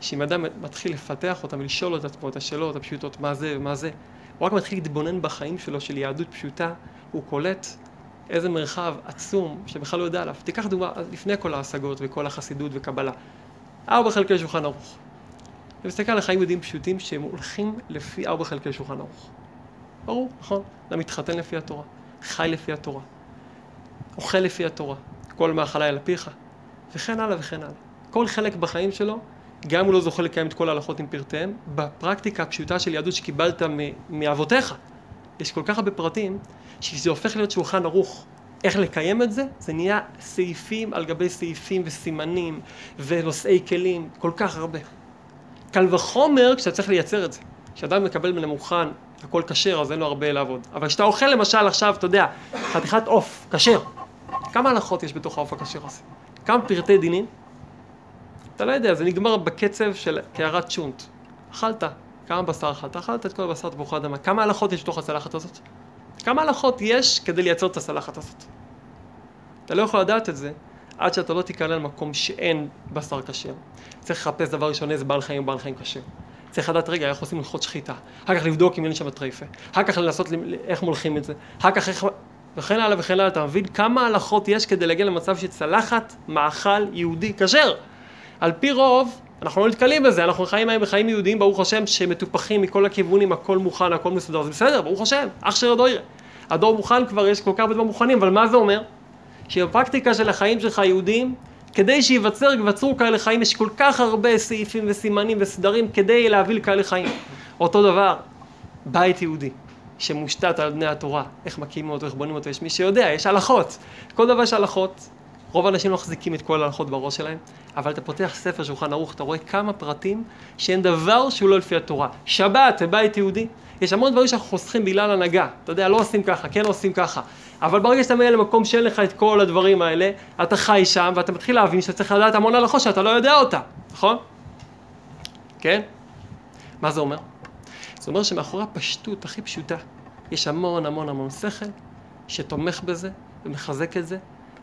שאם אדם מתחיל לפתח אותם ולשאול את עצמו את השאלות הפשוטות, מה זה ומה זה, הוא רק מתחיל להתבונן בחיים שלו של יהדות פשוטה, הוא קולט איזה מרחב עצום שבכלל לא יודע עליו. תיקח דוגמה, לפני כל ההשגות וכל החסידות וקבלה. ארבע חלקי שולחן ערוך. ומסתכל על חיים יהודים פשוטים שהם הולכים לפי ארבע חלקי שולחן ערוך. ברור, נכון? אדם מתחתן לפי התורה, חי לפי התורה, אוכל לפי התורה, כל מאכלי על פיך, וכן הלאה וכן הלאה. כל חלק בחיים שלו, גם אם הוא לא זוכה לקיים את כל ההלכות עם פרטיהם, בפרקטיקה הפשוטה של יהדות שקיבלת מאבותיך, יש כל כך הרבה פרטים, שזה הופך להיות שולחן ערוך. איך לקיים את זה? זה נהיה סעיפים על גבי סעיפים וסימנים ונושאי כלים, כל כך הרבה. קל וחומר כשאתה צריך לייצר את זה. כשאדם מקבל מן המוכן הכל כשר, אז אין לו הרבה לעבוד. אבל כשאתה אוכל למשל עכשיו, אתה יודע, חתיכת עוף, כשר. כמה הלכות יש בתוך העוף הכשר הזה? כמה פרטי דינים? אתה לא יודע, זה נגמר בקצב של קערת שונט. אכלת, כמה בשר אכלת? אכלת את כל הבשר תפוחי אדמה. כמה הלכות יש בתוך הצלחת הזאת? כמה הלכות יש כדי לייצר את הצלחת הזאת? אתה לא יכול לדעת את זה עד שאתה לא תיקלע למקום שאין בשר כשר. צריך לחפש דבר ראשון איזה בעל חיים הוא בעל חיים כשר. צריך לדעת רגע איך עושים הלכות שחיטה, אחר כך לבדוק אם אין שם טרייפה, אחר כך לנסות איך מולכים את זה, אחר כך איך... וכן הלאה וכן הלאה, אתה מבין כמה הלכות יש כדי להגיע למצב שצלחת מאכל יהודי כשר. על פי רוב, אנחנו לא נתקלים בזה, אנחנו חיים היום בחיים יהודיים, ברוך השם, שמטופחים מכל הכיוונים, הכל מוכן, הכל מסודר, זה בסדר, ברוך השם, אח של הדור יראה. הדור מוכן כבר, יש כל כך הרבה דברים מוכנים, אבל מה זה אומר? שבפרקטיקה של החיים שלך יהודים, כדי שייווצר, ייווצרו כאלה חיים, יש כל כך הרבה סעיפים וסימנים וסדרים כדי להביא לכאלה חיים. אותו דבר, בית יהודי, שמושתת על בני התורה, איך מקימים אותו, איך בונים אותו, יש מי שיודע, יש הלכות. כל דבר יש הלכות. רוב האנשים לא מחזיקים את כל ההלכות בראש שלהם, אבל אתה פותח ספר שולחן ערוך, אתה רואה כמה פרטים שאין דבר שהוא לא לפי התורה. שבת, בית יהודי, יש המון דברים שאנחנו חוסכים בגלל הנהגה. אתה יודע, לא עושים ככה, כן עושים ככה. אבל ברגע שאתה מגיע למקום שאין לך את כל הדברים האלה, אתה חי שם ואתה מתחיל להבין שאתה צריך לדעת המון הלכות שאתה לא יודע אותה, נכון? כן? מה זה אומר? זה אומר שמאחורי הפשטות הכי פשוטה, יש המון המון המון שכל שתומך בזה ומחזק את זה,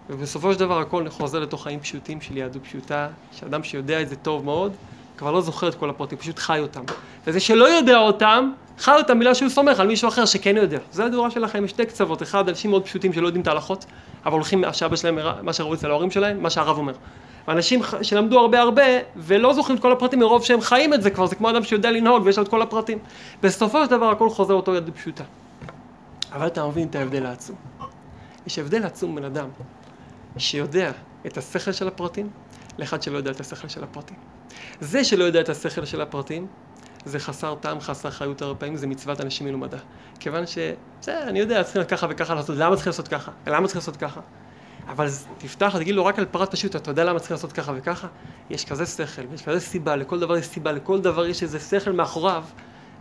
ובסופו של דבר הכל חוזר לתוך חיים פשוטים של יהדות פשוטה, שאדם שיודע את זה טוב מאוד, כבר לא זוכר את כל הפרטים, פשוט חי אותם. וזה שלא יודע אותם, חי אותם בגלל שהוא סומך על מישהו אחר שכן יודע. זה הדורה של החיים, יש שתי קצוות, אחד, אנשים מאוד פשוטים שלא יודעים את ההלכות, אבל הולכים מה שאבא שלהם, מה שראו אצל ההורים שלהם, מה שהרב אומר. ואנשים ח- שלמדו הרבה הרבה, ולא זוכרים את כל הפרטים מרוב שהם חיים את זה כבר, זה כמו אדם שיודע לנהוג ויש לו את כל הפרטים. בסופו של דבר הכל חוזר אותו יהדות פשוטה. אבל אתה מבין את ההבדל העצום. יש הבדל עצום בין אדם שיודע את השכל של הפרטים, לאחד שלא יודע את השכל של הפרטים. זה שלא יודע את השכל של הפרטים, זה חסר טעם, חסר חיות הרבה פעמים, זה מצוות אנשים מלומדה. כיוון ש... בסדר, אני יודע, צריכים ככה וככה לעשות, למה צריכים לעשות ככה? למה צריכים לעשות ככה? אבל תפתח, תגיד לו רק על פרט פשוט, אתה יודע למה צריכים לעשות ככה וככה? יש כזה שכל, ויש כזה סיבה, לכל דבר יש סיבה, לכל דבר יש איזה שכל מאחוריו.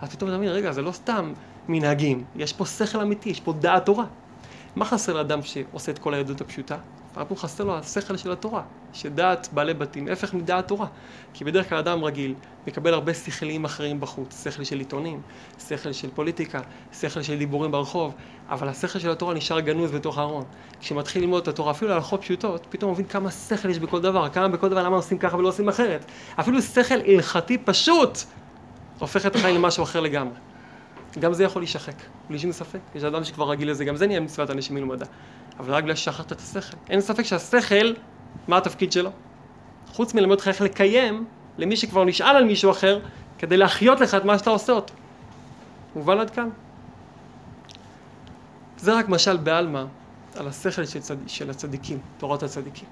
אז פתאום אתה מבין, רגע, זה לא סתם מנהגים, יש פה שכל אמיתי, יש פה דעת תורה. מה חסר לאדם שעושה את כל היהדות הפשוטה? רק הוא חסר לו השכל של התורה, שדעת בעלי בתים, הפך מדעת תורה. כי בדרך כלל אדם רגיל מקבל הרבה שכלים אחרים בחוץ, שכל של עיתונים, שכל של פוליטיקה, שכל של דיבורים ברחוב, אבל השכל של התורה נשאר גנוז בתוך הארון. כשמתחיל ללמוד את התורה, אפילו להלכות פשוטות, פתאום מבין כמה שכל יש בכל דבר, כמה בכל דבר למה עושים ככה ולא עושים אחרת. אפילו שכל הלכתי פשוט הופך את החיים למשהו אחר לגמרי. גם זה יכול להישחק, בלי שום ספק. יש אדם שכבר רגיל לזה, גם זה נהיה מצוות אנשים מלומדה. אבל רק בגלל ששכחת את השכל. אין ספק שהשכל, מה התפקיד שלו? חוץ מללמד אותך איך לקיים למי שכבר נשאל על מישהו אחר, כדי להחיות לך את מה שאתה עושה אותו. מובן עד כאן? זה רק משל בעלמא על השכל של, צד... של הצדיקים, תורת הצדיקים.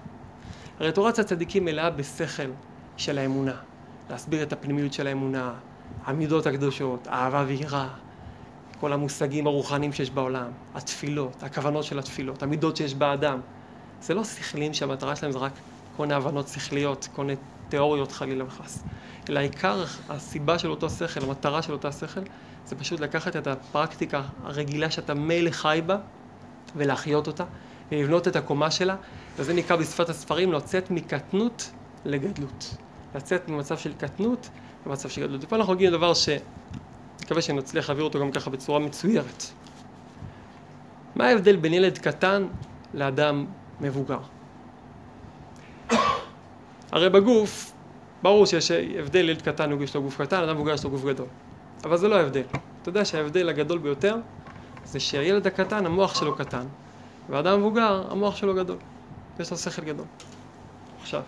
הרי תורת הצדיקים מלאה בשכל של האמונה, להסביר את הפנימיות של האמונה, המידות הקדושות, אהבה ויראה, כל המושגים הרוחניים שיש בעולם, התפילות, הכוונות של התפילות, המידות שיש באדם. זה לא שכלים שהמטרה שלהם זה רק כל מיני הבנות שכליות, כל מיני תיאוריות חלילה וחס. אלא עיקר הסיבה של אותו שכל, המטרה של אותו שכל, זה פשוט לקחת את הפרקטיקה הרגילה שאתה מילא חי בה, ולהחיות אותה, ולבנות את הקומה שלה, וזה נקרא בשפת הספרים לצאת מקטנות לגדלות. לצאת ממצב של קטנות למצב של גדלות. ופה אנחנו נגיד דבר ש... מקווה שנצליח להעביר אותו גם ככה בצורה מצוירת. מה ההבדל בין ילד קטן לאדם מבוגר? הרי בגוף, ברור שיש הבדל, ילד קטן יש לו גוף קטן, אדם מבוגר יש לו גוף גדול. אבל זה לא ההבדל. אתה יודע שההבדל הגדול ביותר זה שהילד הקטן, המוח שלו קטן, והאדם מבוגר, המוח שלו גדול. יש לו שכל גדול. עכשיו,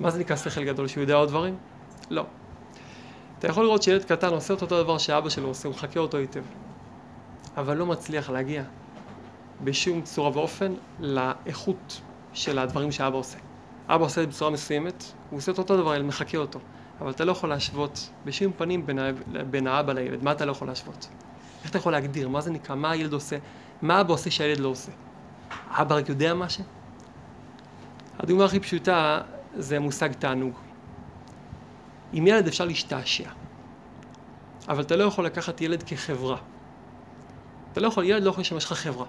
מה זה נקרא שכל גדול? שהוא יודע עוד דברים? לא. אתה יכול לראות שילד קטן עושה את אותו דבר שאבא שלו עושה, הוא מחקה אותו היטב. אבל לא מצליח להגיע בשום צורה ואופן לאיכות של הדברים שאבא עושה. אבא עושה את זה בצורה מסוימת, הוא עושה את אותו דבר, הילד מחקה אותו. אבל אתה לא יכול להשוות בשום פנים בין, בין האבא לילד, מה אתה לא יכול להשוות? איך אתה יכול להגדיר, מה זה נקרא, מה הילד עושה, מה אבא עושה שהילד לא עושה? אבא רק יודע משהו? הדוגמה הכי פשוטה זה מושג תענוג. עם ילד אפשר להשתעשע, אבל אתה לא יכול לקחת ילד כחברה. אתה לא יכול, ילד לא יכול לשמש לך חברה.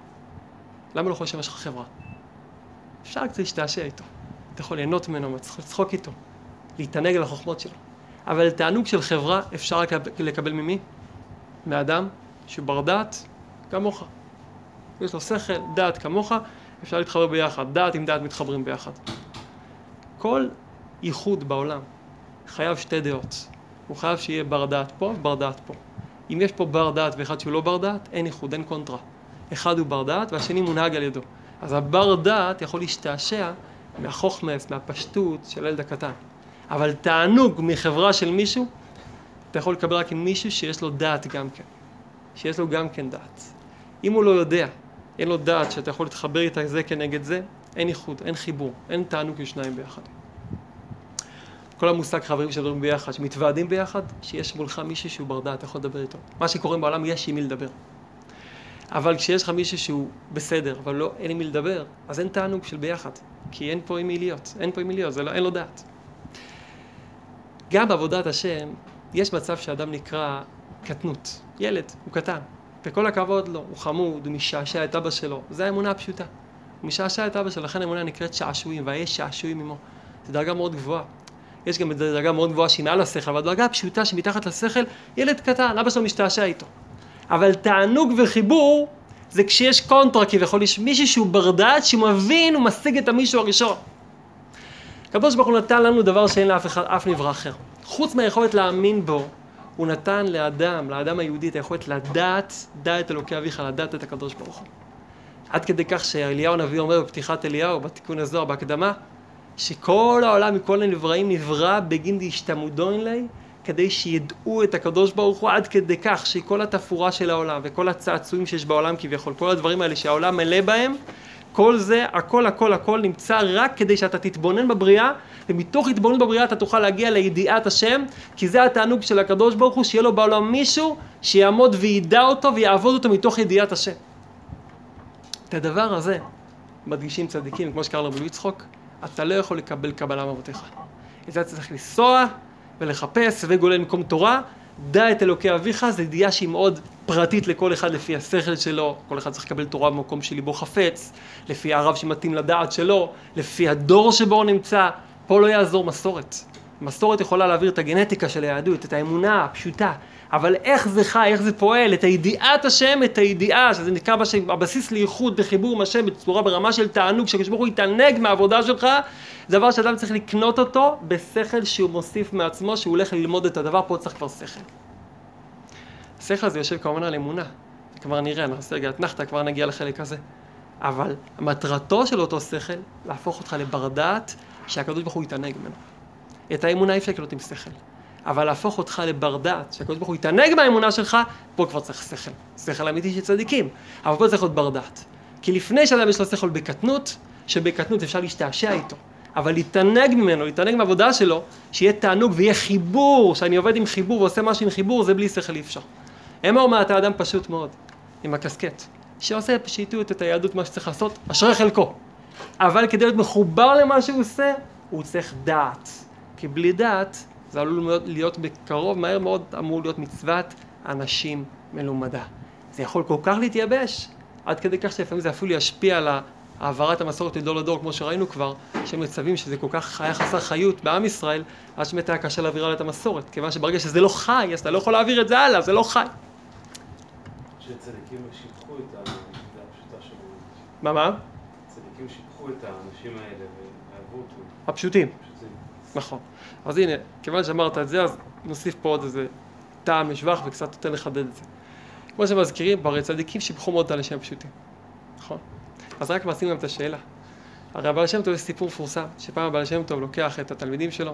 למה לא יכול לשמש לך חברה? אפשר קצת להשתעשע איתו. אתה יכול ליהנות ממנו, לצחוק איתו, להתענג על החוכמות שלו. אבל תענוג של חברה אפשר לקבל, ממי? מאדם שהוא בר דעת כמוך. יש לו שכל, דעת כמוך, אפשר להתחבר ביחד. דעת עם דעת מתחברים ביחד. כל ייחוד בעולם חייב שתי דעות. הוא חייב שיהיה בר דעת פה ובר דעת פה. אם יש פה בר דעת ואחד שהוא לא בר דעת, אין איחוד, אין קונטרה. אחד הוא בר דעת והשני מונהג על ידו. אז הבר דעת יכול להשתעשע מהחוכמס, מהפשטות של הילד הקטן. אבל תענוג מחברה של מישהו, אתה יכול לקבל רק עם מישהו שיש לו דעת גם כן. שיש לו גם כן דעת. אם הוא לא יודע, אין לו דעת שאתה יכול להתחבר איתה זה כנגד זה, אין איחוד, אין חיבור, אין תענוג לשניים ביחד. כל המושג חברים שמדברים ביחד, שמתוועדים ביחד, שיש מולך מישהו שהוא בר דעת, אתה יכול לדבר איתו. מה שקורה בעולם, יש עם מי לדבר. אבל כשיש לך מישהו שהוא בסדר, אבל לא, אין עם מי לדבר, אז אין תענוג של ביחד. כי אין פה עם מי להיות, אין פה עם מי להיות, לא, אין לו דעת. גם בעבודת השם, יש מצב שאדם נקרא קטנות. ילד, הוא קטן. וכל הכבוד לו, הוא חמוד, הוא משעשע את אבא שלו. זו האמונה הפשוטה. הוא משעשע את אבא שלו, לכן האמונה נקראת שעשועים, ויש שעשועים עמו. זו דרגה מאוד גבוהה. יש גם דרגה מאוד גבוהה שהיא מעל השכל, אבל הדרגה הפשוטה שמתחת לשכל, ילד קטן, אבא שלו משתעשע איתו. אבל תענוג וחיבור זה כשיש קונטרה כביכול, יש מישהו שהוא בר דעת, שהוא מבין, הוא משיג את המישהו הראשון. הוא נתן לנו דבר שאין לאף אחד, אף נברא אחר. חוץ מהיכולת להאמין בו, הוא נתן לאדם, לאדם היהודי, את היכולת לדעת, דע את אלוקי אביך, לדעת את הוא. עד כדי כך שאליהו הנביא אומר בפתיחת אליהו, בתיקון הזוהר, בהקדמה, שכל העולם מכל הנבראים נברא בגין דהשתמודון לי, כדי שידעו את הקדוש ברוך הוא עד כדי כך שכל התפאורה של העולם וכל הצעצועים שיש בעולם כביכול, כל הדברים האלה שהעולם מלא בהם, כל זה, הכל הכל הכל נמצא רק כדי שאתה תתבונן בבריאה, ומתוך התבוננות בבריאה אתה תוכל להגיע לידיעת השם, כי זה התענוג של הקדוש ברוך הוא, שיהיה לו בעולם מישהו שיעמוד וידע אותו ויעבוד אותו מתוך ידיעת השם. את הדבר הזה מדגישים צדיקים, כמו שקרא לרבי יצחוק, אתה לא יכול לקבל קבלה מאבותיך. את זה אתה צריך לנסוע ולחפש וגולל מקום תורה, דע את אלוקי אביך, זו ידיעה שהיא מאוד פרטית לכל אחד לפי השכל שלו, כל אחד צריך לקבל תורה במקום שליבו חפץ, לפי הרב שמתאים לדעת שלו, לפי הדור שבו הוא נמצא, פה לא יעזור מסורת. מסורת יכולה להעביר את הגנטיקה של היהדות, את האמונה הפשוטה, אבל איך זה חי, איך זה פועל, את הידיעת השם, את הידיעה, שזה נקרא בשם, הבסיס לייחוד בחיבור עם השם בצורה ברמה של תענוג, שהקדוש ברוך הוא יתענג מהעבודה שלך, זה דבר שאדם צריך לקנות אותו בשכל שהוא מוסיף מעצמו, שהוא הולך ללמוד את הדבר, פה צריך כבר שכל. השכל הזה יושב כמובן על אמונה, כבר נראה, נעשה רגע אתנחתא, כבר נגיע לחלק הזה. אבל מטרתו של אותו שכל, להפוך אותך לבר דעת, שהקדוש ברוך הוא יתענג ממנו. את האמונה אי אפשר לקנות עם שכל. אבל להפוך אותך לבר דעת, שהקדוש ברוך הוא יתענג מהאמונה שלך, פה כבר צריך שכל. שכל אמיתי של צדיקים. אבל פה צריך להיות בר דעת. כי לפני שאדם יש לו שכל בקטנות, שבקטנות אפשר להשתעשע איתו. אבל להתענג ממנו, להתענג מהעבודה שלו, שיהיה תענוג ויהיה חיבור, שאני עובד עם חיבור ועושה משהו עם חיבור, זה בלי שכל אי אפשר. המה אומר, אתה אדם פשוט מאוד, עם הקסקט, שעושה פשיטות את היהדות, מה שצריך לעשות, אשרי חלקו. אבל כדי להיות מחובר למה שהוא עושה, הוא צריך דעת. כי בלי דעת, זה עלול להיות, בקרוב, מהר מאוד אמור להיות מצוות אנשים מלומדה. זה יכול כל כך להתייבש, עד כדי כך שלפעמים זה אפילו ישפיע על העברת המסורת מדור לדור, כמו שראינו כבר, שמצווים שזה כל כך היה חסר חיות בעם ישראל, עד שבאמת היה קשה להעביר הלאה את המסורת. כיוון שברגע שזה לא חי, אז אתה לא יכול להעביר את זה הלאה, זה לא חי. שצדיקים שיבחו את הפשוטה שלו. מה, מה? צדיקים שיבחו את האנשים האלה ואהבו אותם. הפשוטים. נכון. אז הנה, כיוון שאמרת את זה, אז נוסיף פה עוד איזה טעם לשבח וקצת יותר לחדד את זה. כמו שמזכירים, הרי צדיקים שיבחו מאוד את האנשים הפשוטים. נכון? אז רק מעשים גם את השאלה. הרי הבעל שם טוב יש סיפור מפורסם, שפעם הבעל שם טוב לוקח את התלמידים שלו,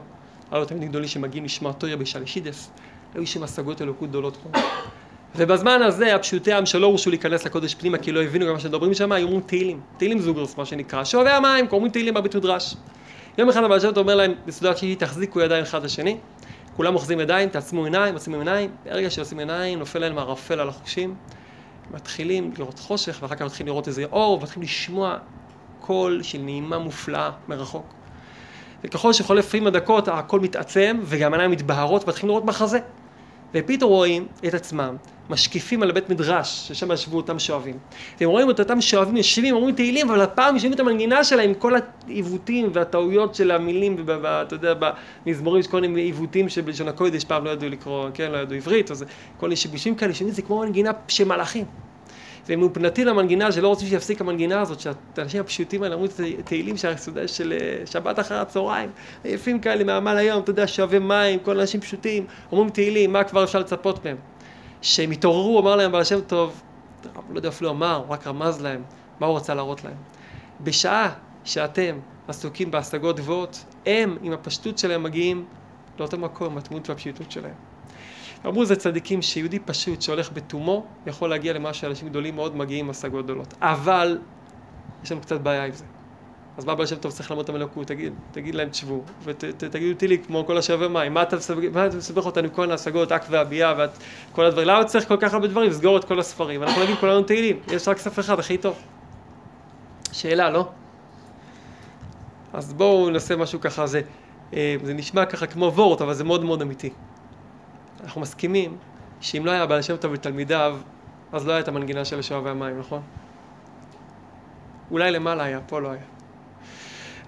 היה לו תלמידים גדולים שמגיעים לשמוע תויה בשלישידס, היו שם השגות אלוקות גדולות כמו. ובזמן הזה הפשוטי העם שלא הורשו להיכנס לקודש פנימה כי לא הבינו גם מה שמדברים שם, היו אומרים תהילים, תהילים זוגרס מה שנקרא, שואבי המים, קוראים תהילים בבית מדרש. יום אחד הבעל שם טוב אומר להם בסעודת שישי, תחזיקו ידיים אחד לשני, כולם אוחזים ידיים, תעצמו עיניים, עושים עיניים, ברגע שעושים עיניים, נופל להם ערפל על החושים, מתחילים לראות חושך, ואחר כך מתחילים לראות איזה אור, ומתחילים לשמוע קול של נעימה מופלאה מרחוק. וככל שחולפים הדקות, הכל מתעצם, וגם העיניים מתבהרות, ומתחילים לראות מחזה. ופתאום רואים את עצמם, משקיפים על הבית מדרש, ששם ישבו אותם שואבים. והם רואים את אותם שואבים יושבים, אומרים תהילים, אבל הפעם יושבים את המנגינה שלהם עם כל העיוותים והטעויות של המילים, ואתה יודע, במזמורים יש כל מיני עיוותים שבלשון הקודש, פעם לא ידעו לקרוא, כן, לא ידעו עברית, אז כל מיני שיבושים כאלה, שומעים זה כמו מנגינה של מלאכים. והם מופנתים למנגינה, שלא רוצים שיפסיק המנגינה הזאת, שהאנשים הפשוטים האלה אמרו תהילים של אה, שבת אחר הצהריים, עייפים כאלה מעמל היום, אתה יודע, שואבי מים, כל אנשים פשוטים, אומרים תהילים, מה כבר אפשר לצפות מהם? שהם התעוררו, אמר להם בעל שם טוב, לא יודע אפילו אמר, הוא רק רמז להם, מה הוא רצה להראות להם. בשעה שאתם עסוקים בהשגות גבוהות, הם עם הפשטות שלהם מגיעים לאותו מקום, התמות והפשוטות שלהם. אמרו זה צדיקים שיהודי פשוט שהולך בתומו יכול להגיע למה שאנשים גדולים מאוד מגיעים עם השגות גדולות. אבל יש לנו קצת בעיה עם זה. אז מה בעל שם טוב צריך ללמוד את המלכות? תגיד, תגיד להם תשבו, ותגידו תהילי כמו כל השווה מים, מה אתה מסבך אותנו עם כל ההשגות, אק והביאה וכל הדברים, למה צריך כל כך הרבה דברים? לסגור את כל הספרים. אנחנו נגיד כולנו תהילים, יש רק ספר אחד הכי טוב. שאלה, לא? אז בואו נעשה משהו ככה, זה, אה, זה נשמע ככה כמו וורט, אבל זה מאוד מאוד אמיתי. אנחנו מסכימים שאם לא היה בעל שם טוב ותלמידיו, אז לא היה את המנגינה של השואה והמים, נכון? אולי למעלה היה, פה לא היה.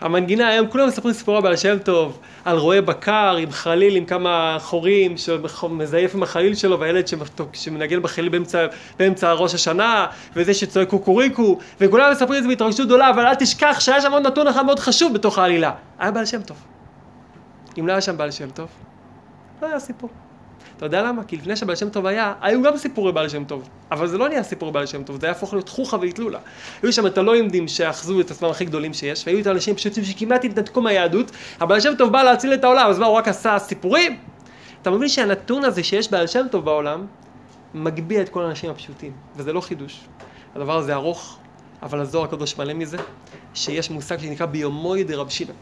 המנגינה היום, כולם מספרים סיפורי בעל שם טוב, על רועה בקר עם חליל עם כמה חורים, שמזייף עם החליל שלו, והילד שמנגן בחליל באמצע, באמצע ראש השנה, וזה שצועק קוקוריקו, וכולם מספרים את זה בהתרגשות גדולה, אבל אל תשכח שהיה שם עוד נתון אחד מאוד חשוב בתוך העלילה. היה בעל שם טוב. אם לא היה שם בעל שם טוב, לא היה סיפור. אתה יודע למה? כי לפני שבעל שם טוב היה, היו גם סיפורי בעל שם טוב. אבל זה לא נהיה סיפורי בעל שם טוב, זה היה הפוך להיות חוכא ואטלולא. היו שם את הלא-יהודים שאחזו את עצמם הכי גדולים שיש, והיו את האנשים פשוטים שכמעט התנתקו מהיהדות, הבעל שם טוב בא להציל את העולם, אז מה, הוא רק עשה סיפורים? אתה מבין שהנתון הזה שיש בעל שם טוב בעולם, מגביה את כל האנשים הפשוטים, וזה לא חידוש. הדבר הזה ארוך, אבל הזוהר הקדוש מלא מזה, שיש מושג שנקרא ביומוי דרב שמעון.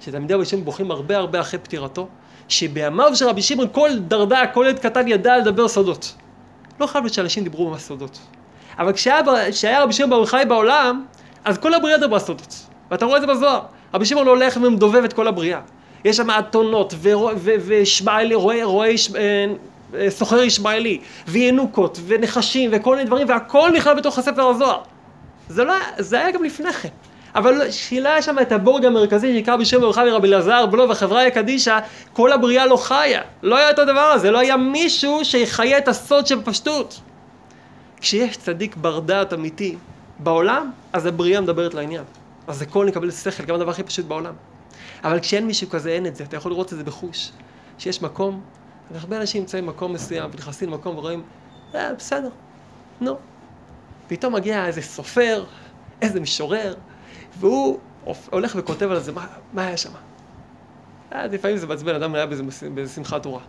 שתלמידי שמעון בוכים הרבה הרבה אחרי פטירתו, שבימיו של רבי שמעון כל דרדה, כל ילד קטן ידע לדבר סודות. לא חייב להיות שאנשים דיברו ממש סודות. אבל כשהיה, כשהיה רבי שמעון ברוך חי בעולם, אז כל הבריאה דברה סודות. ואתה רואה את זה בזוהר. רבי שמעון הולך ומדובב את כל הבריאה. יש שם אתונות, וישמעאלי, רואה, רואה אה, אה, סוחר ישמעאלי, וינוקות, ונחשים, וכל מיני דברים, והכל נכלל בתוך הספר הזוהר. זה, לא, זה היה גם לפני כן. אבל שילה שם את הבורג המרכזי שנקרא בשם רבי רבי אלעזר בלו וחבריה קדישא, כל הבריאה לא חיה. לא היה את הדבר הזה, לא היה מישהו שיחיה את הסוד של פשטות. כשיש צדיק בר דעת אמיתי בעולם, אז הבריאה מדברת לעניין. אז הכל נקבל שכל, גם הדבר הכי פשוט בעולם. אבל כשאין מישהו כזה, אין את זה. אתה יכול לראות את זה בחוש. שיש מקום, הרבה אנשים נמצאים במקום מסוים, ונכנסים למקום ורואים, אה, בסדר, נו. פתאום מגיע איזה סופר, איזה משורר, והוא הולך וכותב על זה, מה, מה היה שם? אז לפעמים זה מעצבן, אדם היה באיזה, באיזה שמחת תורה.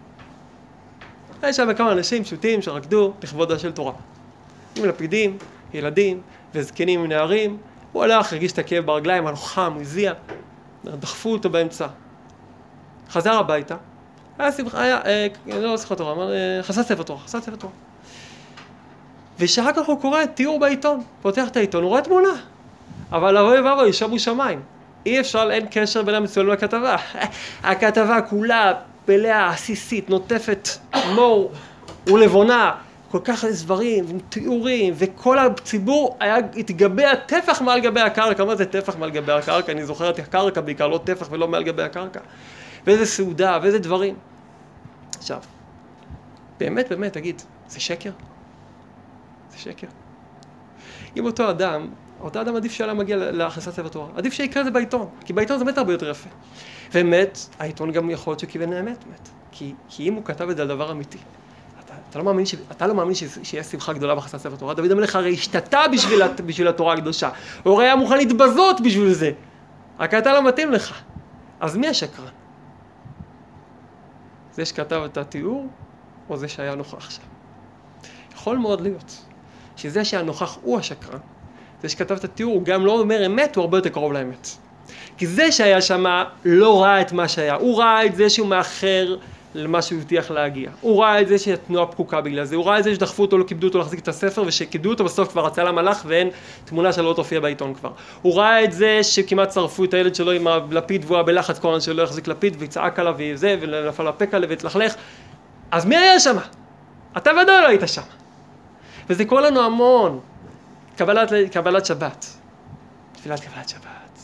היה שם כמה אנשים פשוטים שרקדו לכבודה של תורה. עם לפידים, ילדים וזקנים עם נערים, הוא הלך, הרגיש את הכאב ברגליים, היה חם, הוא הזיע, דחפו אותו באמצע. חזר הביתה, היה שמחה, היה, אה, לא שמחת תורה, אמר, אה, חסר ספר תורה, חסר ספר תורה. ושאחר כך הוא קורא תיאור בעיתון, פותח את העיתון, הוא רואה תמונה. אבל אוי ואבוי, שומו שמיים. אי אפשר, אין קשר בין המצוין לכתבה. הכתבה כולה מלאה, עסיסית, נוטפת מור ולבונה, כל כך הרבה דברים, תיאורים, וכל הציבור היה, התגבע טפח מעל גבי הקרקע. מה זה טפח מעל גבי הקרקע? אני זוכר את הקרקע בעיקר, לא טפח ולא מעל גבי הקרקע. ואיזה סעודה, ואיזה דברים. עכשיו, באמת, באמת, תגיד, זה שקר? זה שקר. אם אותו אדם אותו אדם עדיף שהיה מגיע להכנסת ספר תורה. עדיף שיקרא את זה בעיתון, כי בעיתון זה באמת הרבה יותר יפה. באמת, העיתון גם יכול להיות שהוא כיוון האמת, באמת. כי, כי אם הוא כתב את זה על דבר אמיתי, אתה, אתה לא מאמין, ש, אתה לא מאמין ש, שיש שמחה גדולה בהכנסת ספר תורה. דוד המלך הרי השתתה בשביל, בשביל התורה הקדושה. הוא הרי היה מוכן להתבזות בשביל זה. רק אתה לא מתאים לך. אז מי השקרן? זה שכתב את התיאור, או זה שהיה נוכח שם? יכול מאוד להיות שזה שהיה נוכח הוא השקרן, זה שכתב את התיאור, הוא גם לא אומר אמת, הוא הרבה יותר קרוב לאמת. כי זה שהיה שם לא ראה את מה שהיה, הוא ראה את זה שהוא מאחר למה שהוא הבטיח להגיע. הוא ראה את זה שהתנועה פקוקה בגלל זה, הוא ראה את זה שדחפו אותו, לא כיבדו אותו להחזיק את הספר, ושכיבדו אותו בסוף כבר הצלם הלך ואין תמונה שלו לא תופיע בעיתון כבר. הוא ראה את זה שכמעט שרפו את הילד שלו עם הלפיד והוא היה בלחץ כל הזמן שלא יחזיק לפיד, וצעק עליו וזה, ונפל עליו והתלכלך. אז מי היה שם? אתה ודאי לא היית שם. וזה קורה לנו המון. קבלת, קבלת שבת. תפילת קבלת שבת.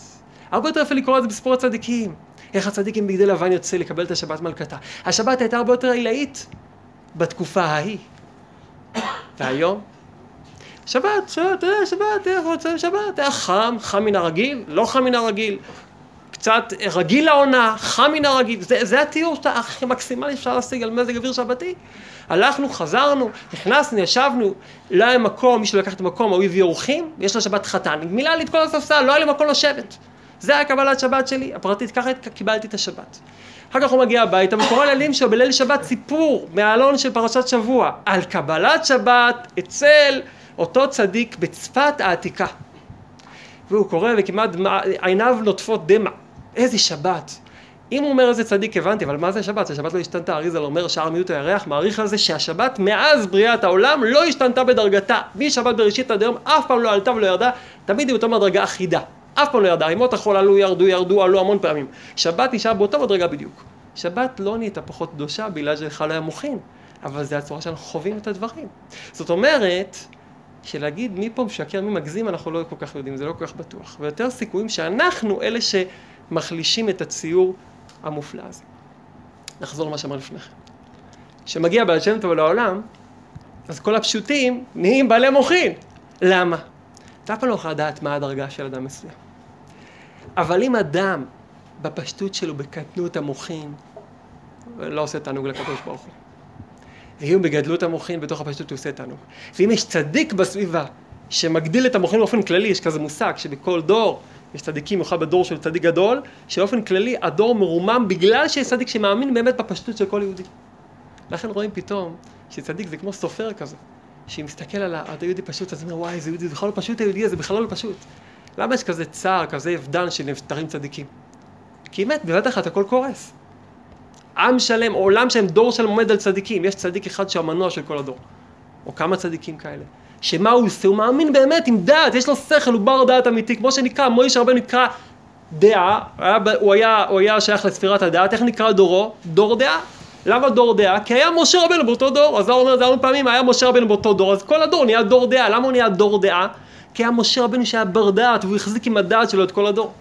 הרבה יותר יפה לקרוא את זה בסיפור הצדיקים. איך הצדיק עם בגדי לבן יוצא לקבל את השבת מלכתה. השבת הייתה הרבה יותר עילאית בתקופה ההיא. והיום? שבת, שבת, אה, שבת, איך רוצה שבת? היה חם, חם מן הרגיל, לא חם מן הרגיל. קצת רגיל לעונה, חם מן הרגיל, זה, זה התיאור הכי מקסימלי שאפשר להשיג על מזג אוויר שבתי. הלכנו, חזרנו, נכנסנו, ישבנו, לא היה מקום, מישהו לקח את המקום, הוא הביא אורחים, יש לו שבת חתן, מילא לי את כל הספסל, לא היה לי מקום לשבת. זה היה קבלת שבת שלי, הפרטית, ככה קיבלתי את השבת. אחר כך הוא מגיע הביתה וקורא לילדים שלו בליל שבת סיפור מהעלון של פרשת שבוע על קבלת שבת אצל אותו צדיק בצפת העתיקה. והוא קורא וכמעט עיניו נוטפות דמע. איזה שבת. אם הוא אומר איזה צדיק הבנתי, אבל מה זה שבת? השבת לא השתנתה, אריזל אומר שער מיעוט הירח, מעריך על זה שהשבת מאז בריאת העולם לא השתנתה בדרגתה. משבת בראשית עד היום אף פעם לא עלתה ולא ירדה, תמיד היא באותה מדרגה אחידה. אף פעם לא ירדה, ימות החול עלו, ירדו, ירדו, עלו המון פעמים. שבת נשאר באותה מדרגה בדיוק. שבת לא נהייתה פחות קדושה בגלל שזה לא היה מוחין, אבל זה הצורה שאנחנו חווים את הדברים. זאת אומרת, שלהגיד מי פה משקר, מי מגזים, אנחנו לא כל כך יודעים, זה לא כל כך בטוח. ויותר סיכויים שאנחנו אלה שמחלישים את הציור המופלא הזה. נחזור למה שאמר לפני כן. כשמגיע בעל שם טוב לעולם, אז כל הפשוטים נהיים בעלי מוחין. למה? אתה אף פעם לא יכול לדעת מה הדרגה של אדם מסוים. אבל אם אדם בפשטות שלו, בקטנות המוחין, לא עושה תענוג לקדוש ברוך הוא. ואם בגדלות המוחין, בתוך הפשטות הוא עושה תענוג. ואם יש צדיק בסביבה שמגדיל את המוחין באופן כללי, יש כזה מושג שבכל דור יש צדיקים, במיוחד בדור של צדיק גדול, שבאופן כללי הדור מרומם בגלל שיש צדיק שמאמין באמת בפשטות של כל יהודי. לכן רואים פתאום שצדיק זה כמו סופר כזה, שאם מסתכל על היהודי פשוט, אז הוא אומר, וואי, איזה יהודי, זה בכלל לא פשוט היהודי הזה, בכלל לא פשוט. למה יש כזה צער, כזה אבדן של נפטרים צדיקים? כי באמת, בבת אחת הכל קורס. עם שלם, עולם שלם, דור שלם עומד על צדיקים. יש צדיק אחד שהוא המנוע של כל הדור. או כמה צדיקים כאלה. שמה הוא עושה? הוא מאמין באמת עם דעת, יש לו שכל, הוא בר דעת אמיתי, כמו שנקרא, מוישה רבנו נקרא דעה, הוא היה, הוא היה שייך לספירת הדעת, איך נקרא דורו? דור דעה. למה דור דעה? כי היה משה רבנו באותו דור, אז הוא אומר את זה הרבה פעמים, היה משה רבנו באותו דור, אז כל הדור נהיה דור דעה, למה הוא נהיה דור דעה? כי היה משה רבנו שהיה בר דעת, והוא החזיק עם הדעת שלו את כל הדור.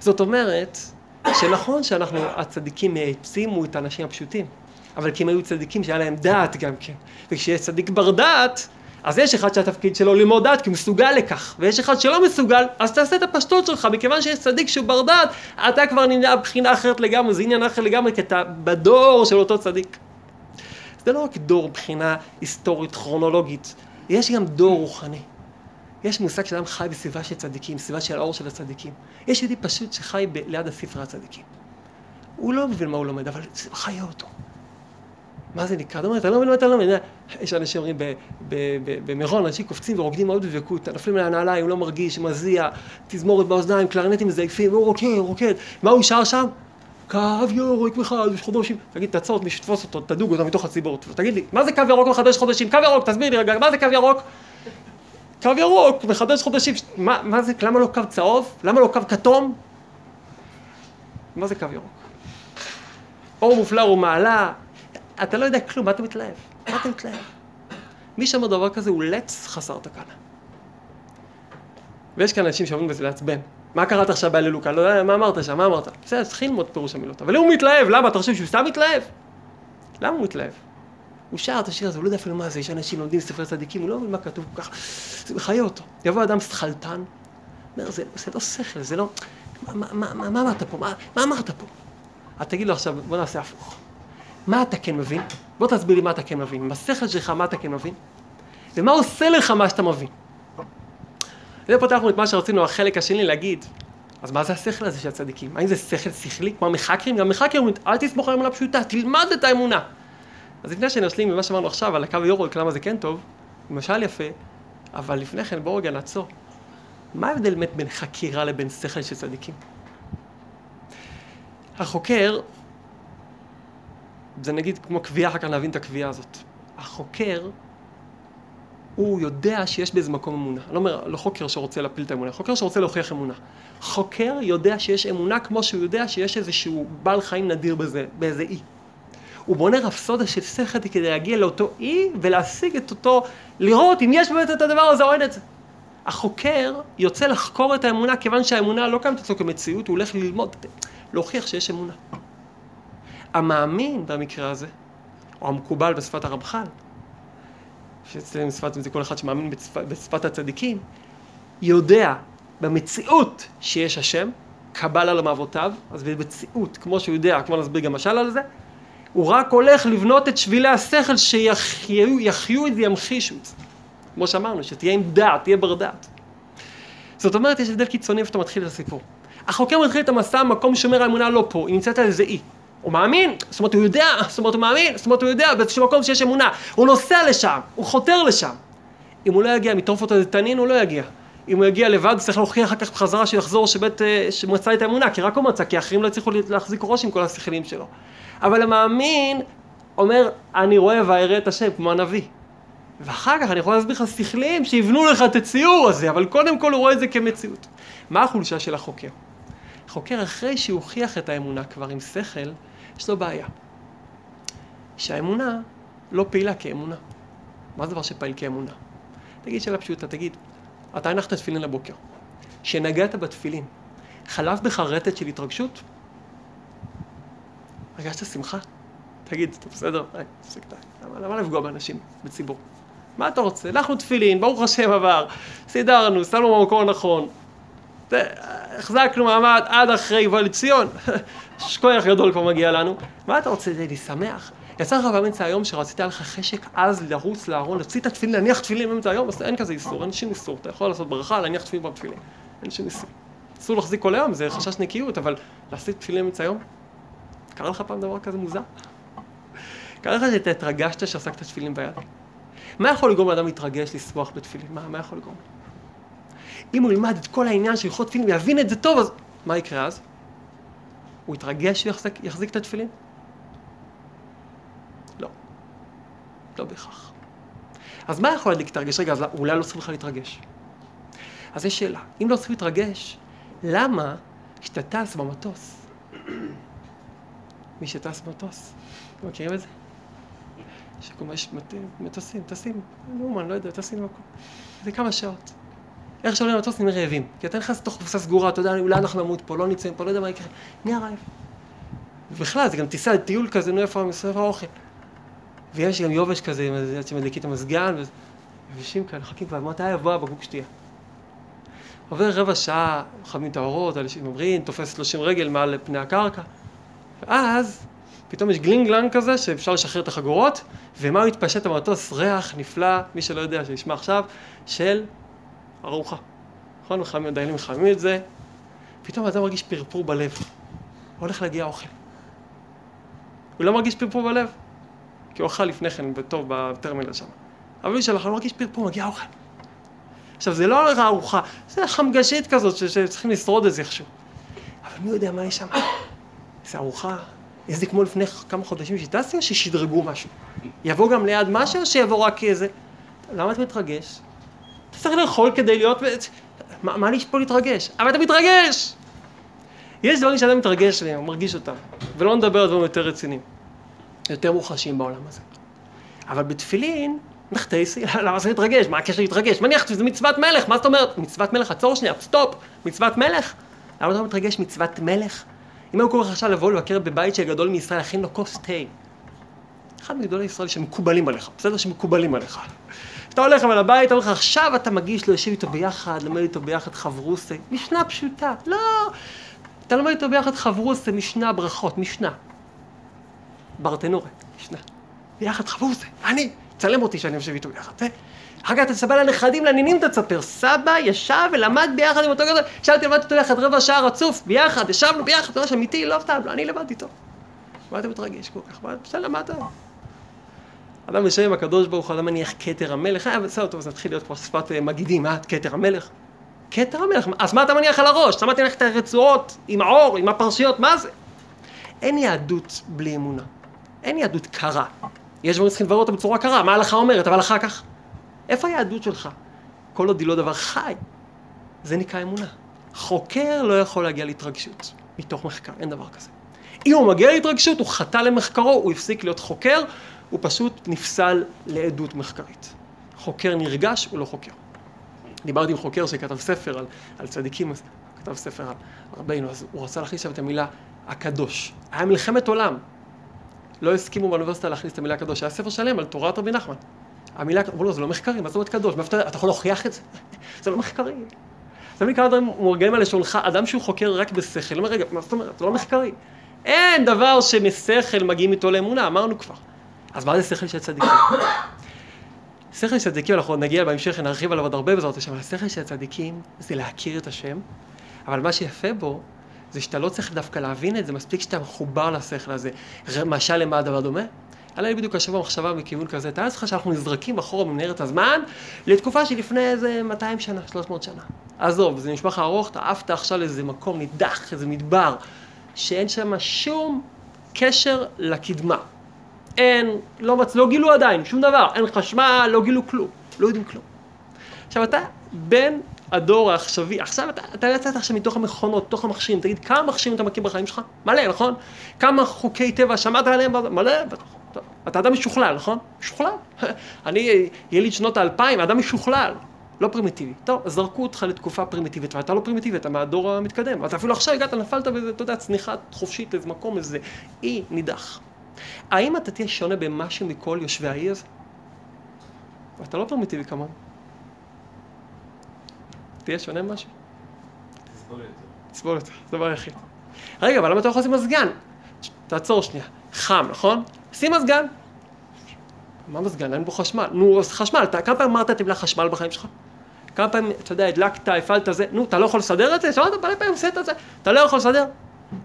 זאת אומרת, שנכון שאנחנו, הצדיקים העצימו את האנשים הפשוטים, אבל כי הם היו צדיקים שהיה להם דעת גם כן, וכשיש צדיק בר דעת, אז יש אחד שהתפקיד שלו ללמוד דעת כי הוא מסוגל לכך, ויש אחד שלא מסוגל, אז תעשה את הפשטות שלך, מכיוון שיש צדיק שהוא בר דעת, אתה כבר נמנה בחינה אחרת לגמרי, זה עניין אחר לגמרי, כי אתה בדור של אותו צדיק. זה לא רק דור מבחינה היסטורית, כרונולוגית, יש גם דור רוחני. יש מושג שאדם חי בסביבה של צדיקים, סביבה של האור של הצדיקים. יש יהודי פשוט שחי ב- ליד הספרי הצדיקים. הוא לא מבין מה הוא לומד, אבל זה חיה אותו. מה זה נקרא? אתה אומר, אתה לא מבין אתה לא מבין. יש אנשים אומרים במירון, אנשים קופצים ורוקדים מאוד בדבקות, נופלים לנעליים, הוא לא מרגיש, מזיע, תזמורת באוזניים, קלרנטים מזייפים, הוא רוקד, רוקד. מה הוא שר שם? קו ירוק מחדש חודשים. תגיד, תעצור את מי שתפוס אותו, תדוג אותו מתוך הציבור. תגיד לי, מה זה קו ירוק מחדש חודשים? קו ירוק, תסביר לי רגע, מה זה קו ירוק? קו ירוק, מחדש חודשים. מה זה, למה לא קו צהוב? למה לא קו כתום? מה זה קו ירוק? אור מופלא הוא מעלה, אתה לא יודע כלום, מה אתה מתלהב? מה אתה מתלהב? מי שאומר דבר כזה הוא לץ חסר תקנה. ויש כאן אנשים שאומרים בזה לעצבן. מה קראת עכשיו בהללוקה? לא יודע, מה אמרת שם? מה אמרת? בסדר, צריך ללמוד פירוש המילות. אבל הוא מתלהב, למה? אתה חושב שהוא סתם מתלהב? למה הוא מתלהב? הוא שר את השיר הזה, הוא לא יודע אפילו מה זה, יש אנשים לומדים ספרי צדיקים, הוא לא מבין מה כתוב כל כך, זה מחיה אותו. יבוא אדם שכלתן, אומר, זה, זה לא שכל, זה לא... מה, מה, מה, מה אמרת פה? מה, מה אמרת פה? אז תגיד לו עכשיו, בוא נעשה הפוך. מה אתה כן מבין? בוא תסביר לי מה אתה כן מבין. בשכל שלך מה אתה כן מבין? ומה עושה לך מה שאתה מבין? וזה פותחנו את מה שרצינו, החלק השני להגיד. אז מה זה השכל הזה של הצדיקים? האם זה שכל שכלי, כמו המחקרים? גם מחקרים אומרים, אל תסמוך על אמונה פשוטה, תלמד את האמונה. אז לפני שנשלים ממה שאמרנו עכשיו על הקו יורוק, למה זה כן טוב, משל יפה, אבל לפני כן בואו רגע נעצור. מה ההבדל באמת בין חקירה לבין שכל של צדיקים? החוקר, זה נגיד כמו קביעה, אחר כך נבין את הקביעה הזאת. החוקר, הוא יודע שיש באיזה מקום אמונה. אני לא אומר, לא חוקר שרוצה להפיל את האמונה, חוקר שרוצה להוכיח אמונה. חוקר יודע שיש אמונה כמו שהוא יודע שיש איזשהו בעל חיים נדיר בזה, באיזה אי. הוא בונה רפסודה של שכל כדי להגיע לאותו אי ולהשיג את אותו, לראות אם יש באמת את הדבר הזה או אין את זה. החוקר יוצא לחקור את האמונה כיוון שהאמונה לא קיימת אצלו כמציאות, הוא הולך ללמוד, להוכיח שיש אמונה. המאמין במקרה הזה, או המקובל בשפת הרמח"ל, שאצלנו בשפת, זה כל אחד שמאמין בשפת, בשפת הצדיקים, יודע במציאות שיש השם, קבל על מאבותיו, אז במציאות, כמו שהוא יודע, כמו נסביר גם משל על זה, הוא רק הולך לבנות את שבילי השכל שיחיו את זה, ימחישו את זה. כמו שאמרנו, שתהיה עם דעת, תהיה בר דעת. זאת אומרת, יש הבדל קיצוני איפה אתה מתחיל את הסיפור. החוקר מתחיל את המסע, מקום שומר האמונה לא פה, היא נמצאת על איזה אי. הוא מאמין, זאת אומרת הוא יודע, זאת אומרת הוא מאמין, זאת אומרת הוא יודע באיזשהו מקום שיש אמונה. הוא נוסע לשם, הוא חותר לשם. אם הוא לא יגיע, אותו איזה תנין, הוא לא יגיע. אם הוא יגיע לבד, צריך להוכיח אחר כך בחזרה שיחזור שבית, אה, שמצא את האמונה, כי רק הוא מצא, כי האחרים לא הצליחו להחזיק ראש עם כל השכלים שלו. אבל המאמין אומר, אני רואה ואראה את השם, כמו הנביא. ואחר כך אני יכול להסביר לך שכלים שיבנו לך את הציור הזה, אבל קודם כל הוא רואה את זה כמציאות. מה החולשה של החוקר? החוקר אחרי שהוא הוכיח את האמונה כבר עם שכל, יש לו בעיה. שהאמונה לא פעילה כאמונה. מה זה דבר שפעיל כאמונה? תגיד שאלה פשוטה, תגיד, אתה הנחת תפילין לבוקר. כשנגעת בתפילין, חלף בך רטט של התרגשות? הרגשת שמחה? תגיד, אתה בסדר? די, תפסיק די. למה, למה לפגוע באנשים, בציבור? מה אתה רוצה? אנחנו תפילין, ברוך השם עבר, סידרנו, שמנו במקום הנכון. החזקנו מעמד עד אחרי יובל לציון. שכוח גדול כבר מגיע לנו. מה אתה רוצה? אני שמח. יצא לך באמצע היום שרצית לך חשק עז לרוץ לארון, להוציא את התפילין, להניח תפילין באמצע היום, אז אין כזה איסור, אין שום איסור. אתה יכול לעשות ברכה, להניח תפילין בתפילין. אין שום איסור. אסור להחזיק כל היום, זה חשש נקיות, אבל להסיט תפילין באמצע היום? קרה לך פעם דבר כזה מוזר? קרה לך שאתה התרגשת שעסקת תפילין ביד? מה יכול לגרום לאדם להתרגש, לשמוח בתפילין? מה, מה יכול לגרום? אם הוא ילמד את כל העניין של הלכות תפילין ויבין את זה טוב, אז מה יקרה אז? הוא יתרגש ויחזיק את התפילין? לא. לא בהכרח. אז מה יכול להדליק את הרגש? רגע, אז אולי לא צריך בכלל להתרגש. אז יש שאלה, אם לא צריך להתרגש, למה כשאתה טס במטוס, מי שטס במטוס, אתם מכירים את זה? שכל יש מטוסים, טסים, נו, אני לא יודע, טסים במקום. זה כמה שעות. איך שעולים למטוס נהיה רעבים. כי אתה נכנס לתוך קופסה סגורה, אתה יודע, אולי אנחנו נמות פה, לא נצא פה, לא יודע מה יקרה. נהיה רעב. ובכלל, זה גם טיסה לטיול כזה, נו איפה מסביב האוכל. ויש גם יובש כזה, עד שמדליקים את המזגן, ויושבים כאן, מחכים כבר, אמרת, יבוא הבקבוק שתייה. עובר רבע שעה, מכבים את האורות, אנשים אומרים, תופס 30 רגל מעל פני הקרקע. ואז, פתאום יש גלינג גלנג כזה, שאפשר לשחרר את החגורות, ומה הוא התפשט המטוס? ריח נפלא, מי שלא יודע, שישמע עכשיו, של ארוחה. נכון? דיינים מחממים את זה, פתאום האדם מרגיש פרפור בלב. הולך להגיע אוכל. הוא לא מרגיש פרפור בלב, כי הוא אכל לפני כן, בטוב, בטרמינל שם. אבל שלך לא מרגיש פרפור, מגיע אוכל. עכשיו, זה לא ארוחה, זה חמגשית כזאת שצריכים לשרוד את זה איכשהו. אבל מי יודע מה יש שם? איזה ארוחה, איזה כמו לפני כמה חודשים שטסתי ששדרגו משהו? יבוא גם ליד משהו שיבוא רק איזה... למה אתה מתרגש? אתה צריך לאכול כדי להיות... מה, מה לי פה להתרגש? אבל אתה מתרגש! יש דברים שאתה מתרגש מהם, מרגיש אותם, ולא נדבר על דברים יותר רציניים, יותר מוחשים בעולם הזה. אבל בתפילין, נחטייסי, למה זה להתרגש? מה הקשר להתרגש? מניח שזה מצוות מלך, מה זאת אומרת? מצוות מלך, עצור שנייה, סטופ, מצוות מלך? למה אתה מתרגש מצוות מלך? אם היו קוראים לך עכשיו לבוא לבקר בבית של גדול מישראל, להכין לו כוס תה. אחד מגדולי ישראל שמקובלים עליך, בסדר? שמקובלים עליך. אתה הולך אבל הביתה, אומר לך, עכשיו אתה מגיש לו, יושב איתו ביחד, לומד איתו ביחד חברוסה. משנה פשוטה. לא, אתה לומד איתו ביחד חברוסה, משנה ברכות, משנה. ברטנורה, משנה. ביחד חברוסה, אני, צלם אותי שאני יושב איתו ביחד. אחר כך אתה תספר לנכדים, לנינים אתה תספר. סבא ישב ולמד ביחד עם אותו גדול. ישבתי למדתי אותו ביחד רבע שעה רצוף, ביחד, ישבנו ביחד, אתה יודע שאמיתי, לא סתם, לא, אני למדתי איתו. מה אתה מתרגש כל כך? מה אתה... אדם יושב עם הקדוש ברוך הוא, אדם מניח כתר המלך, אה, בסדר, טוב, אז נתחיל להיות כבר שפת מגידים, אה, כתר המלך? כתר המלך, אז מה אתה מניח על הראש? אתה מניח את הרצועות עם האור, עם הפרשיות, מה זה? אין יהדות בלי אמונה. אין יהדות קרה. יש דברים שצריכים לברר אותם בצורה קרה, מה ההלכה אומרת, אבל אחר כך. איפה היהדות שלך? כל עוד היא לא דבר חי, זה נקרא אמונה. חוקר לא יכול להגיע להתרגשות מתוך מחקר, אין דבר כזה. אם הוא מגיע להתרגשות, הוא חטא למחקרו, הוא הפסיק להיות חוקר, הוא פשוט נפסל לעדות מחקרית. חוקר נרגש, הוא לא חוקר. דיברתי עם חוקר שכתב ספר על, על צדיקים, כתב ספר על רבינו, אז הוא רצה להכניס שם את המילה הקדוש. היה מלחמת עולם. לא הסכימו באוניברסיטה להכניס את המילה הקדוש, היה ספר שלם על תורת רבי נחמן. המילה, אמרו לו, זה לא מחקרי, מה זאת אומרת קדוש? אתה, אתה יכול להוכיח את זה? זה לא מחקרי. אתה מבין כמה דברים מורגלים על לשונך, אדם שהוא חוקר רק בשכל, אומר, רגע, מה זאת אומרת? זה לא מחקרי. אין דבר שמשכל מגיעים איתו לאמונה, אמרנו כבר. אז מה זה שכל של צדיקים? שכל של צדיקים, אנחנו עוד נגיע בהמשך, נרחיב עליו עוד הרבה בעזרת השם, אבל השכל של הצדיקים זה להכיר את השם, אבל מה שיפה בו, זה שאתה לא צריך דווקא להבין את זה, מספיק שאתה מחובר לשכל הזה. משל למה הדבר דומה? עלה לי בדיוק השבוע מחשבה מכיוון כזה, תאר לך שאנחנו נזרקים אחורה במנהרת הזמן לתקופה שלפני איזה 200 שנה, 300 שנה. עזוב, זה נשמע לך ארוך, אתה עפת עכשיו לאיזה מקום נידח, איזה מדבר, שאין שם שום קשר לקדמה. אין, לא, מצ... לא גילו עדיין, שום דבר, אין חשמל, לא גילו כלום, לא יודעים כלום. עכשיו אתה בן הדור העכשווי, עכשיו אתה, אתה יצאת עכשיו מתוך המכונות, מתוך המכשירים, תגיד כמה מכשירים אתה מכיר בחיים שלך? מלא, נכון? כמה חוקי טבע שמעת עליהם? מלא, בטח. אתה אדם משוכלל, נכון? משוכלל. אני יליד שנות האלפיים, אדם משוכלל, לא פרימיטיבי. טוב, זרקו אותך לתקופה פרימיטיבית, ואתה לא פרימיטיבי, אתה מהדור המתקדם. אתה אפילו עכשיו הגעת, נפלת באיזה, אתה יודע, צניחה חופשית, איזה מקום, איזה אי נידח. האם אתה תהיה שונה במשהו מכל יושבי הזה? אתה לא פרימיטיבי כמוהו. תהיה שונה במשהו? תסבול יותר. תסבול יותר, זה הדבר היחיד. רגע, אבל למה אתה לא יכול לשים מזגן? תעצור שנייה. חם, נכון? שים מזגן. מה מזגן? אין בו חשמל. נו, אז חשמל. אתה, כמה פעמים אמרת את המילה חשמל בחיים שלך? כמה פעמים, אתה יודע, הדלקת, הפעלת זה, נו, אתה לא יכול לסדר את זה? שמעת מלא פעמים עשית את זה? אתה לא יכול לסדר?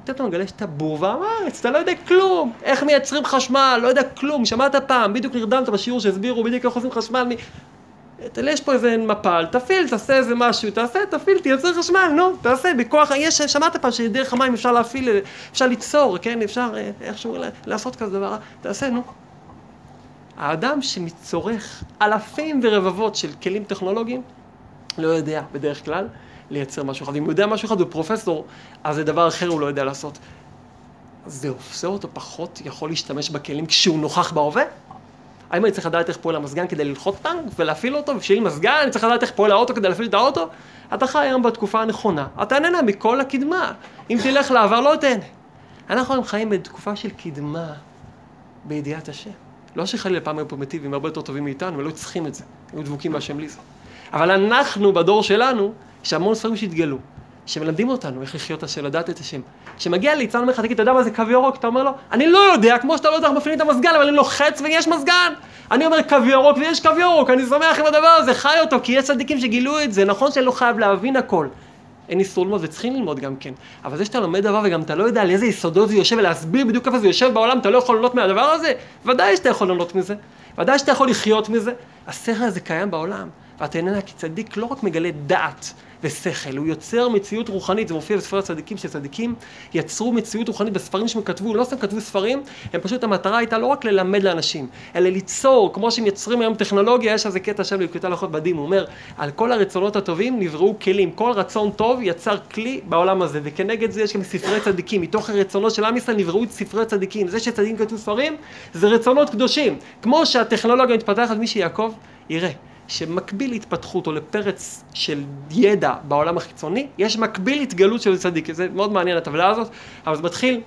פתאום אתה מגלה שאתה בור ועם אתה לא יודע כלום. איך מייצרים חשמל, לא יודע כלום. שמעת פעם, בדיוק נרדמת בשיעור שהסבירו בדיוק איך עושים חשמל. יש פה איזה מפל, תפעיל, תעשה איזה משהו, תעשה, תפעיל, תייצר חשמל, נו, תעשה, בכוח, יש, שמעת פעם שדרך המים אפשר להפעיל, אפשר ליצור, כן, אפשר אה, איכשהו לעשות כזה דבר, תעשה, נו. האדם שצורך אלפים ורבבות של כלים טכנולוגיים, לא יודע בדרך כלל לייצר משהו אחד. אם הוא יודע משהו אחד, הוא פרופסור, אז זה דבר אחר הוא לא יודע לעשות. זה עושה אותו פחות יכול להשתמש בכלים כשהוא נוכח בהווה? האם אני צריך לדעת איך פועל המזגן כדי ללחוץ טנק ולהפעיל אותו, וכשיהיה לי מזגן אני צריך לדעת איך פועל האוטו כדי להפעיל את האוטו? אתה חי היום בתקופה הנכונה, אתה נהנה מכל הקדמה. אם תלך לעבר לא תהנה. אנחנו היום חיים בתקופה של קדמה בידיעת השם. לא שחלילה פעם היו פרימיטיביים הרבה יותר טובים מאיתנו, ולא צריכים את זה. היו דבוקים בהשם בלי זה. אבל אנחנו, בדור שלנו, יש המון ספרים שהתגלו, שמלמדים אותנו איך לחיות השם, לדעת את השם. כשמגיע ליצן אומר לך, תגיד, אתה יודע מה זה קו ירוק? אתה אומר לו, אני לא יודע, כמו שאתה לא יודע איך מפעילים את המזגן, אבל אני לוחץ ויש מזגן. אני אומר קו ירוק ויש קו ירוק, אני שמח עם הדבר הזה, חי אותו, כי יש צדיקים שגילו את זה. נכון שאני לא חייב להבין הכל. אין איסור ללמוד וצריכים ללמוד גם כן. אבל זה שאתה לומד דבר וגם אתה לא יודע על איזה יסודות זה יושב ולהסביר בדיוק איפה זה יושב בעולם, אתה לא יכול ליהנות מהדבר הזה? ודאי שאתה יכול ליהנות מזה. ודאי שאתה יכול לחיות מזה. השכל הזה קיים בעולם, ואתה איננה כי צדיק לא רק מגלה דעת ושכל, הוא יוצר מציאות רוחנית, זה מופיע בספר הצדיקים, שצדיקים יצרו מציאות רוחנית בספרים שהם כתבו, לא סתם כתבו ספרים, הם פשוט, המטרה הייתה לא רק ללמד לאנשים, אלא ליצור, כמו שהם יוצרים היום טכנולוגיה, יש איזה קטע שם בלקוטי הלכות בדים, הוא אומר, על כל הרצונות הטובים נבראו כלים, כל רצון טוב יצר כלי בעולם הזה, וכנגד זה יש גם ספרי צדיקים, מתוך הרצונות של עם ישראל נבראו ספרי צדיקים, זה שצדיקים כתבו ספרים, זה רצונות קדושים, כמו שהטכנולוגיה מתפתחת, מי שיעקב יראה. שמקביל להתפתחות או לפרץ של ידע בעולם החיצוני, יש מקביל התגלות של צדיק. זה מאוד מעניין הטבלה הזאת, אבל זה מתחיל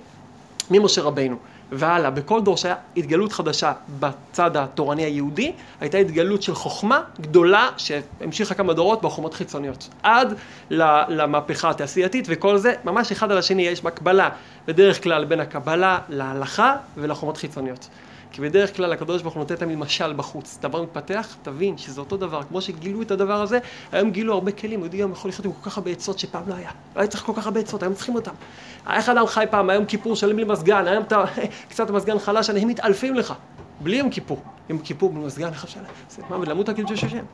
ממשה רבינו והלאה. בכל דור שהיה התגלות חדשה בצד התורני היהודי, הייתה התגלות של חוכמה גדולה שהמשיכה כמה דורות בחומות חיצוניות. עד למהפכה התעשייתית וכל זה, ממש אחד על השני יש מקבלה בדרך כלל בין הקבלה להלכה ולחומות חיצוניות. כי בדרך כלל הקדוש ברוך הוא נותן תמיד משל בחוץ. דבר מתפתח, תבין שזה אותו דבר. כמו שגילו את הדבר הזה, היום גילו הרבה כלים. יהודי היום יכול לחיות עם כל כך הרבה עצות שפעם לא היה. לא היה צריך כל כך הרבה עצות, היום צריכים אותם. איך אדם חי פעם, היום כיפור שלם בלי מזגן, היום אתה קצת מזגן חלש, הם מתעלפים לך. בלי יום כיפור. יום כיפור בלי מזגן, איך אפשר? זה מה, ולמות הקידוש של השם.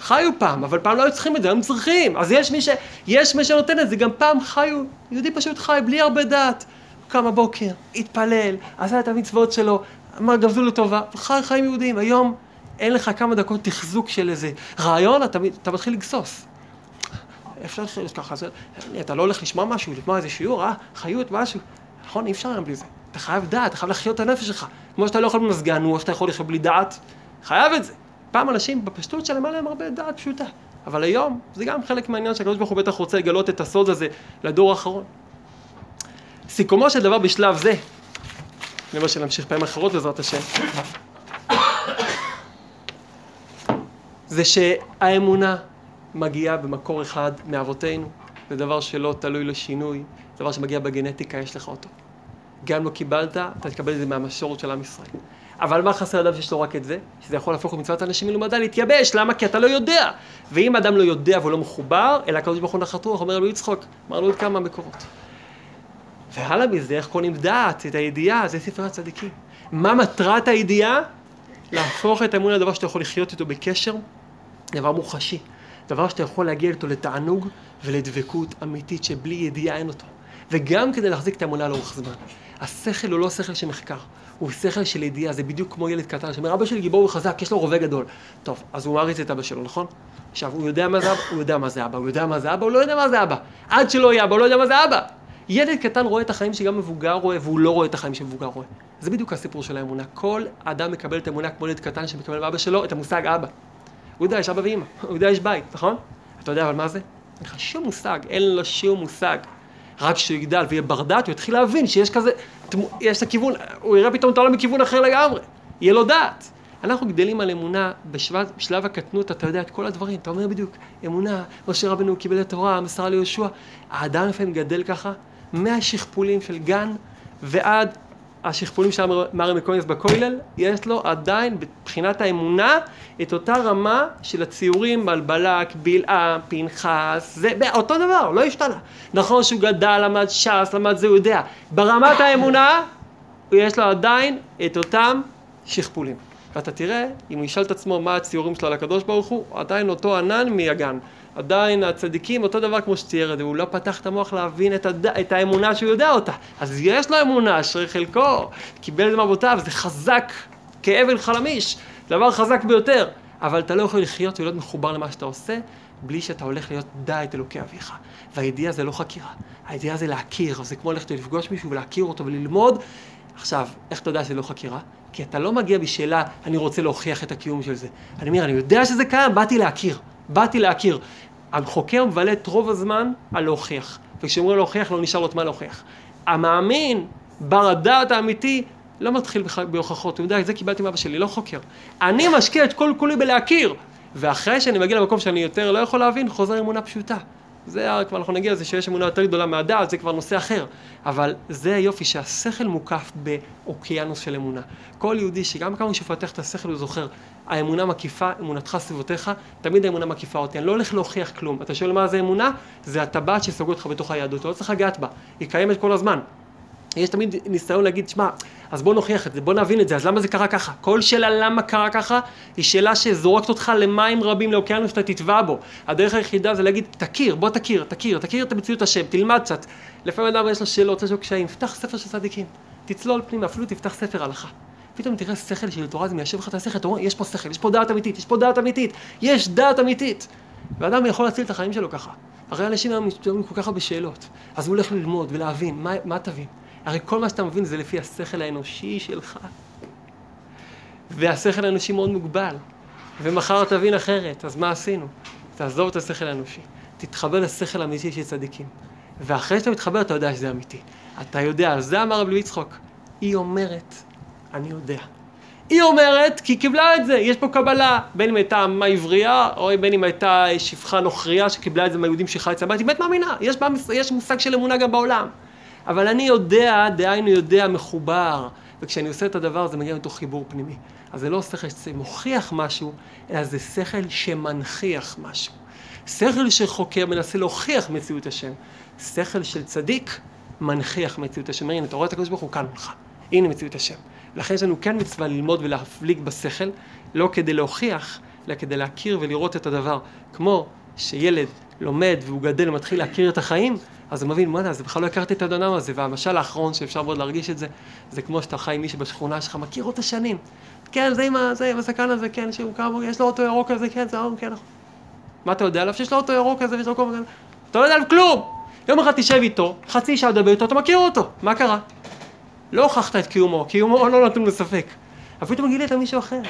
חיו פעם, אבל פעם לא היו צריכים את זה, היום צריכים. אז יש מי, ש... יש מי שנותן את זה, גם פעם חיו, יהודי פשוט חי בלי הרבה דעת. הוא קם בבוקר, התפלל, עשה את המצוות שלו, אמר גמזו לטובה, חי חיים יהודיים. היום אין לך כמה דקות תחזוק של איזה רעיון, אתה, אתה מתחיל לגסוס. אפשר לחיות ככה, אתה לא הולך לשמוע משהו, לשמוע איזה שיעור, אה, חיות, משהו. נכון, אי אפשר היום בלי זה. אתה חייב דעת, אתה חייב לחיות את הנפש שלך. כמו שאתה לא יכול במזגן, או שאתה יכול לחיות בלי דעת, חייב את זה. פעם אנשים בפשטות שלהם היה להם הרבה דעת פשוטה. אבל היום, זה גם חלק מהעניין שהקדוש ברוך הוא בטח רוצה לגלות את הסוד הזה לדור האחרון. סיכומו של דבר בשלב זה, למה שנמשיך פעמים אחרות בעזרת השם, זה שהאמונה מגיעה במקור אחד מאבותינו, זה דבר שלא תלוי לשינוי, זה דבר שמגיע בגנטיקה, יש לך אותו. גם לא קיבלת, אתה תקבל את זה מהמסורת של עם ישראל. אבל מה חסר אדם שיש לו רק את זה? שזה יכול להפוך למצוות אנשים מלומדה להתייבש, למה? כי אתה לא יודע. ואם אדם לא יודע והוא לא מחובר, אלא הקדוש ברוך הוא נחת רוח, אומר לו יצחוק, אמר לו עוד כמה מקורות. והלאה מזה, איך קונים דעת, את הידיעה, זה ספר הצדיקים. מה מטרת הידיעה? להפוך את האמון לדבר שאתה יכול לחיות איתו בקשר, דבר מוחשי. דבר שאתה יכול להגיע איתו לתענוג ולדבקות אמיתית שבלי ידיעה אין אותו. וגם כדי להחזיק את האמונה לאורך זמן. השכל הוא לא שכל של מחקר, הוא שכל של ידיעה, זה בדיוק כמו ילד קטן שאומר, אבא שלי גיבור וחזק, יש לו רובה גדול. טוב, אז הוא מעריץ את אבא שלו, נכון? עכשיו, הוא יודע מה זה אבא, הוא יודע מה זה אבא, הוא יודע מה זה אבא, הוא לא יודע מה זה אבא. עד שלא יהיה אבא, הוא לא יודע מה זה אבא. ילד קטן רואה את החיים שגם מבוגר רואה, והוא לא רואה את החיים שמבוגר רואה. זה בדיוק הסיפור של האמונה. כל אדם מקבל את האמונה כמו ילד קטן שמקבל מאבא שלו את המושג אבא. הוא יודע, יש אבא ואמא, הוא יודע, יש בית, נכון? אתה יודע אבל מה זה? אין לך שום מושג, אין לו שום מושג. רק כשהוא יגדל ויהיה בר דעת, הוא יתחיל להבין שיש כזה, יש את הכיוון, הוא יראה פתאום את העולם מכיוון אחר לגמרי. יהיה לו דעת. אנחנו גדלים על אמונה, בשלב, בשלב הקטנות אתה יודע את כל הדברים, אתה אומר בדיוק, אמונה, משה רבנו קיבל את התורה, מסרה ליהושע. האדם לפעמים גדל ככה, מהשכפולים של גן ועד השכפולים של מרי מקוניס בכולל, יש לו עדיין מבחינת האמונה את אותה רמה של הציורים על בלק, בלעם, פנחס, זה אותו דבר, לא השתנה. נכון שהוא גדל, למד ש"ס, למד זה, הוא יודע. ברמת האמונה, יש לו עדיין את אותם שכפולים. ואתה תראה, אם הוא ישאל את עצמו מה הציורים שלו על הקדוש ברוך הוא, עדיין אותו ענן מהגן. עדיין הצדיקים אותו דבר כמו שצייר את זה, הוא לא פתח את המוח להבין את, הד... את האמונה שהוא יודע אותה. אז יש לו אמונה, אשרי חלקו, קיבל את זה מאבותיו, זה חזק כאבן חלמיש, דבר חזק ביותר. אבל אתה לא יכול לחיות ולהיות מחובר למה שאתה עושה, בלי שאתה הולך להיות דע את אלוקי אביך. והידיעה זה לא חקירה, הידיעה זה להכיר, זה כמו ללכת לפגוש מישהו ולהכיר אותו וללמוד. עכשיו, איך אתה יודע שזה לא חקירה? כי אתה לא מגיע בשאלה, אני רוצה להוכיח את הקיום של זה. אני אומר, אני יודע שזה קיים, באתי להכיר. באתי להכיר. החוקר מבלה את רוב הזמן על להוכיח, וכשאומרים להוכיח לא נשאר לו את מה להוכיח. המאמין, בר הדעת האמיתי, לא מתחיל בהוכחות, הוא יודע, את זה קיבלתי מאבא שלי, לא חוקר. אני משקיע את כל כולי בלהכיר, ואחרי שאני מגיע למקום שאני יותר לא יכול להבין, חוזר אמונה פשוטה. זה כבר אנחנו נגיע לזה שיש אמונה יותר גדולה מהדעת, זה כבר נושא אחר. אבל זה היופי שהשכל מוקף באוקיינוס של אמונה. כל יהודי שגם כמה שפתח את השכל הוא זוכר, האמונה מקיפה, אמונתך סביבותיך, תמיד האמונה מקיפה אותי. אני לא הולך להוכיח כלום. אתה שואל מה זה אמונה? זה הטבעת שסוגר אותך בתוך היהדות, לא צריך לגעת בה, היא קיימת כל הזמן. יש תמיד ניסיון להגיד, שמע, אז בוא נוכיח את זה, בוא נבין את זה, אז למה זה קרה ככה? כל שאלה למה קרה ככה, היא שאלה שזורקת אותך למים רבים, לאוקיינוס שאתה תטבע בו. הדרך היחידה זה להגיד, תכיר, בוא תכיר, תכיר, תכיר את המציאות השם, תלמד קצת. לפעמים אדם יש לו שאלות, יש לו קשיים, פתח ספר של צדיקים, תצלול פנימה, אפילו תפתח ספר הלכה. פתאום תראה שכל של תורה, זה מיישב לך את השכל, אתה אומר, יש פה שכל, יש פה דעת אמיתית, יש פה דעת אמיתית, יש דעת אמיתית. ואדם יכול להציל את החיים שלו ככה. הרי אנשים היום מתפעמים כל כך הרבה שאלות. אז הוא הולך ללמוד ולהבין, מה, מה תבין? הרי כל מה שאתה מבין זה לפי השכל האנושי שלך. והשכל האנושי מאוד מוגבל. ומחר תבין אחרת, אז מה עשינו? תעזוב את השכל האנושי. תתחבר לשכל האמיתי של צדיקים. ואחרי שאתה מתחבר אתה יודע שזה אמיתי. אתה יודע, זה אמר רבי יצחוק. היא אומרת, אני יודע. היא אומרת, כי היא קיבלה את זה, יש פה קבלה, בין אם הייתה אמה עברייה, או בין אם הייתה שפחה נוכריה שקיבלה את זה מהיהודים שחי אצל הבית, היא באמת מאמינה, יש, יש מושג של אמונה גם בעולם. אבל אני יודע, דהיינו יודע, מחובר, וכשאני עושה את הדבר זה מגיע מתוך חיבור פנימי. אז זה לא שכל שמוכיח משהו, אלא זה שכל שמנכיח משהו. שכל שחוקר מנסה להוכיח מציאות השם. שכל של צדיק מנכיח מציאות השם. הנה, אתה רואה את הקדוש ברוך הוא כאן מולך. הנה מציאות השם. לכן יש לנו כן מצווה ללמוד ולהפליג בשכל, לא כדי להוכיח, אלא כדי להכיר ולראות את הדבר. כמו שילד לומד והוא גדל ומתחיל להכיר את החיים, אז הוא מבין, מה זה, בכלל לא הכרתי את האדם הזה, והמשל האחרון שאפשר מאוד להרגיש את זה, זה כמו שאתה חי עם מישהו בשכונה שלך, מכיר אותו שנים. כן, זה עם, ה- זה עם הזקן הזה, כן, שהוא כמה, יש לו אוטו ירוק כזה, כן, זה ההוא, כן. מה אתה יודע עליו? שיש לו אוטו ירוק כזה ויש לו כל מיני... אתה לא יודע עליו כלום! יום אחד תשב איתו, חצי שעה לדבר איתו, אתה מכיר אותו, מה קרה? לא הוכחת את קיומו, קיומו לא נתון לספק. אבל פתאום גילי את מישהו אחר.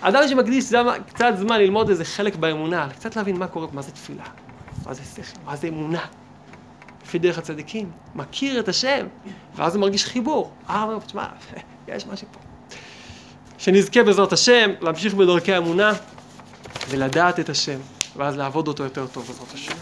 אדם שמקדיש קצת זמן ללמוד איזה חלק באמונה, קצת להבין מה קורה, מה זה תפילה, מה זה שכל, מה זה אמונה. לפי דרך הצדיקים, מכיר את השם, ואז הוא מרגיש חיבור. אה, אומר, תשמע, יש משהו פה. שנזכה בעזרת השם להמשיך בדרכי האמונה ולדעת את השם, ואז לעבוד אותו יותר טוב בעזרת השם.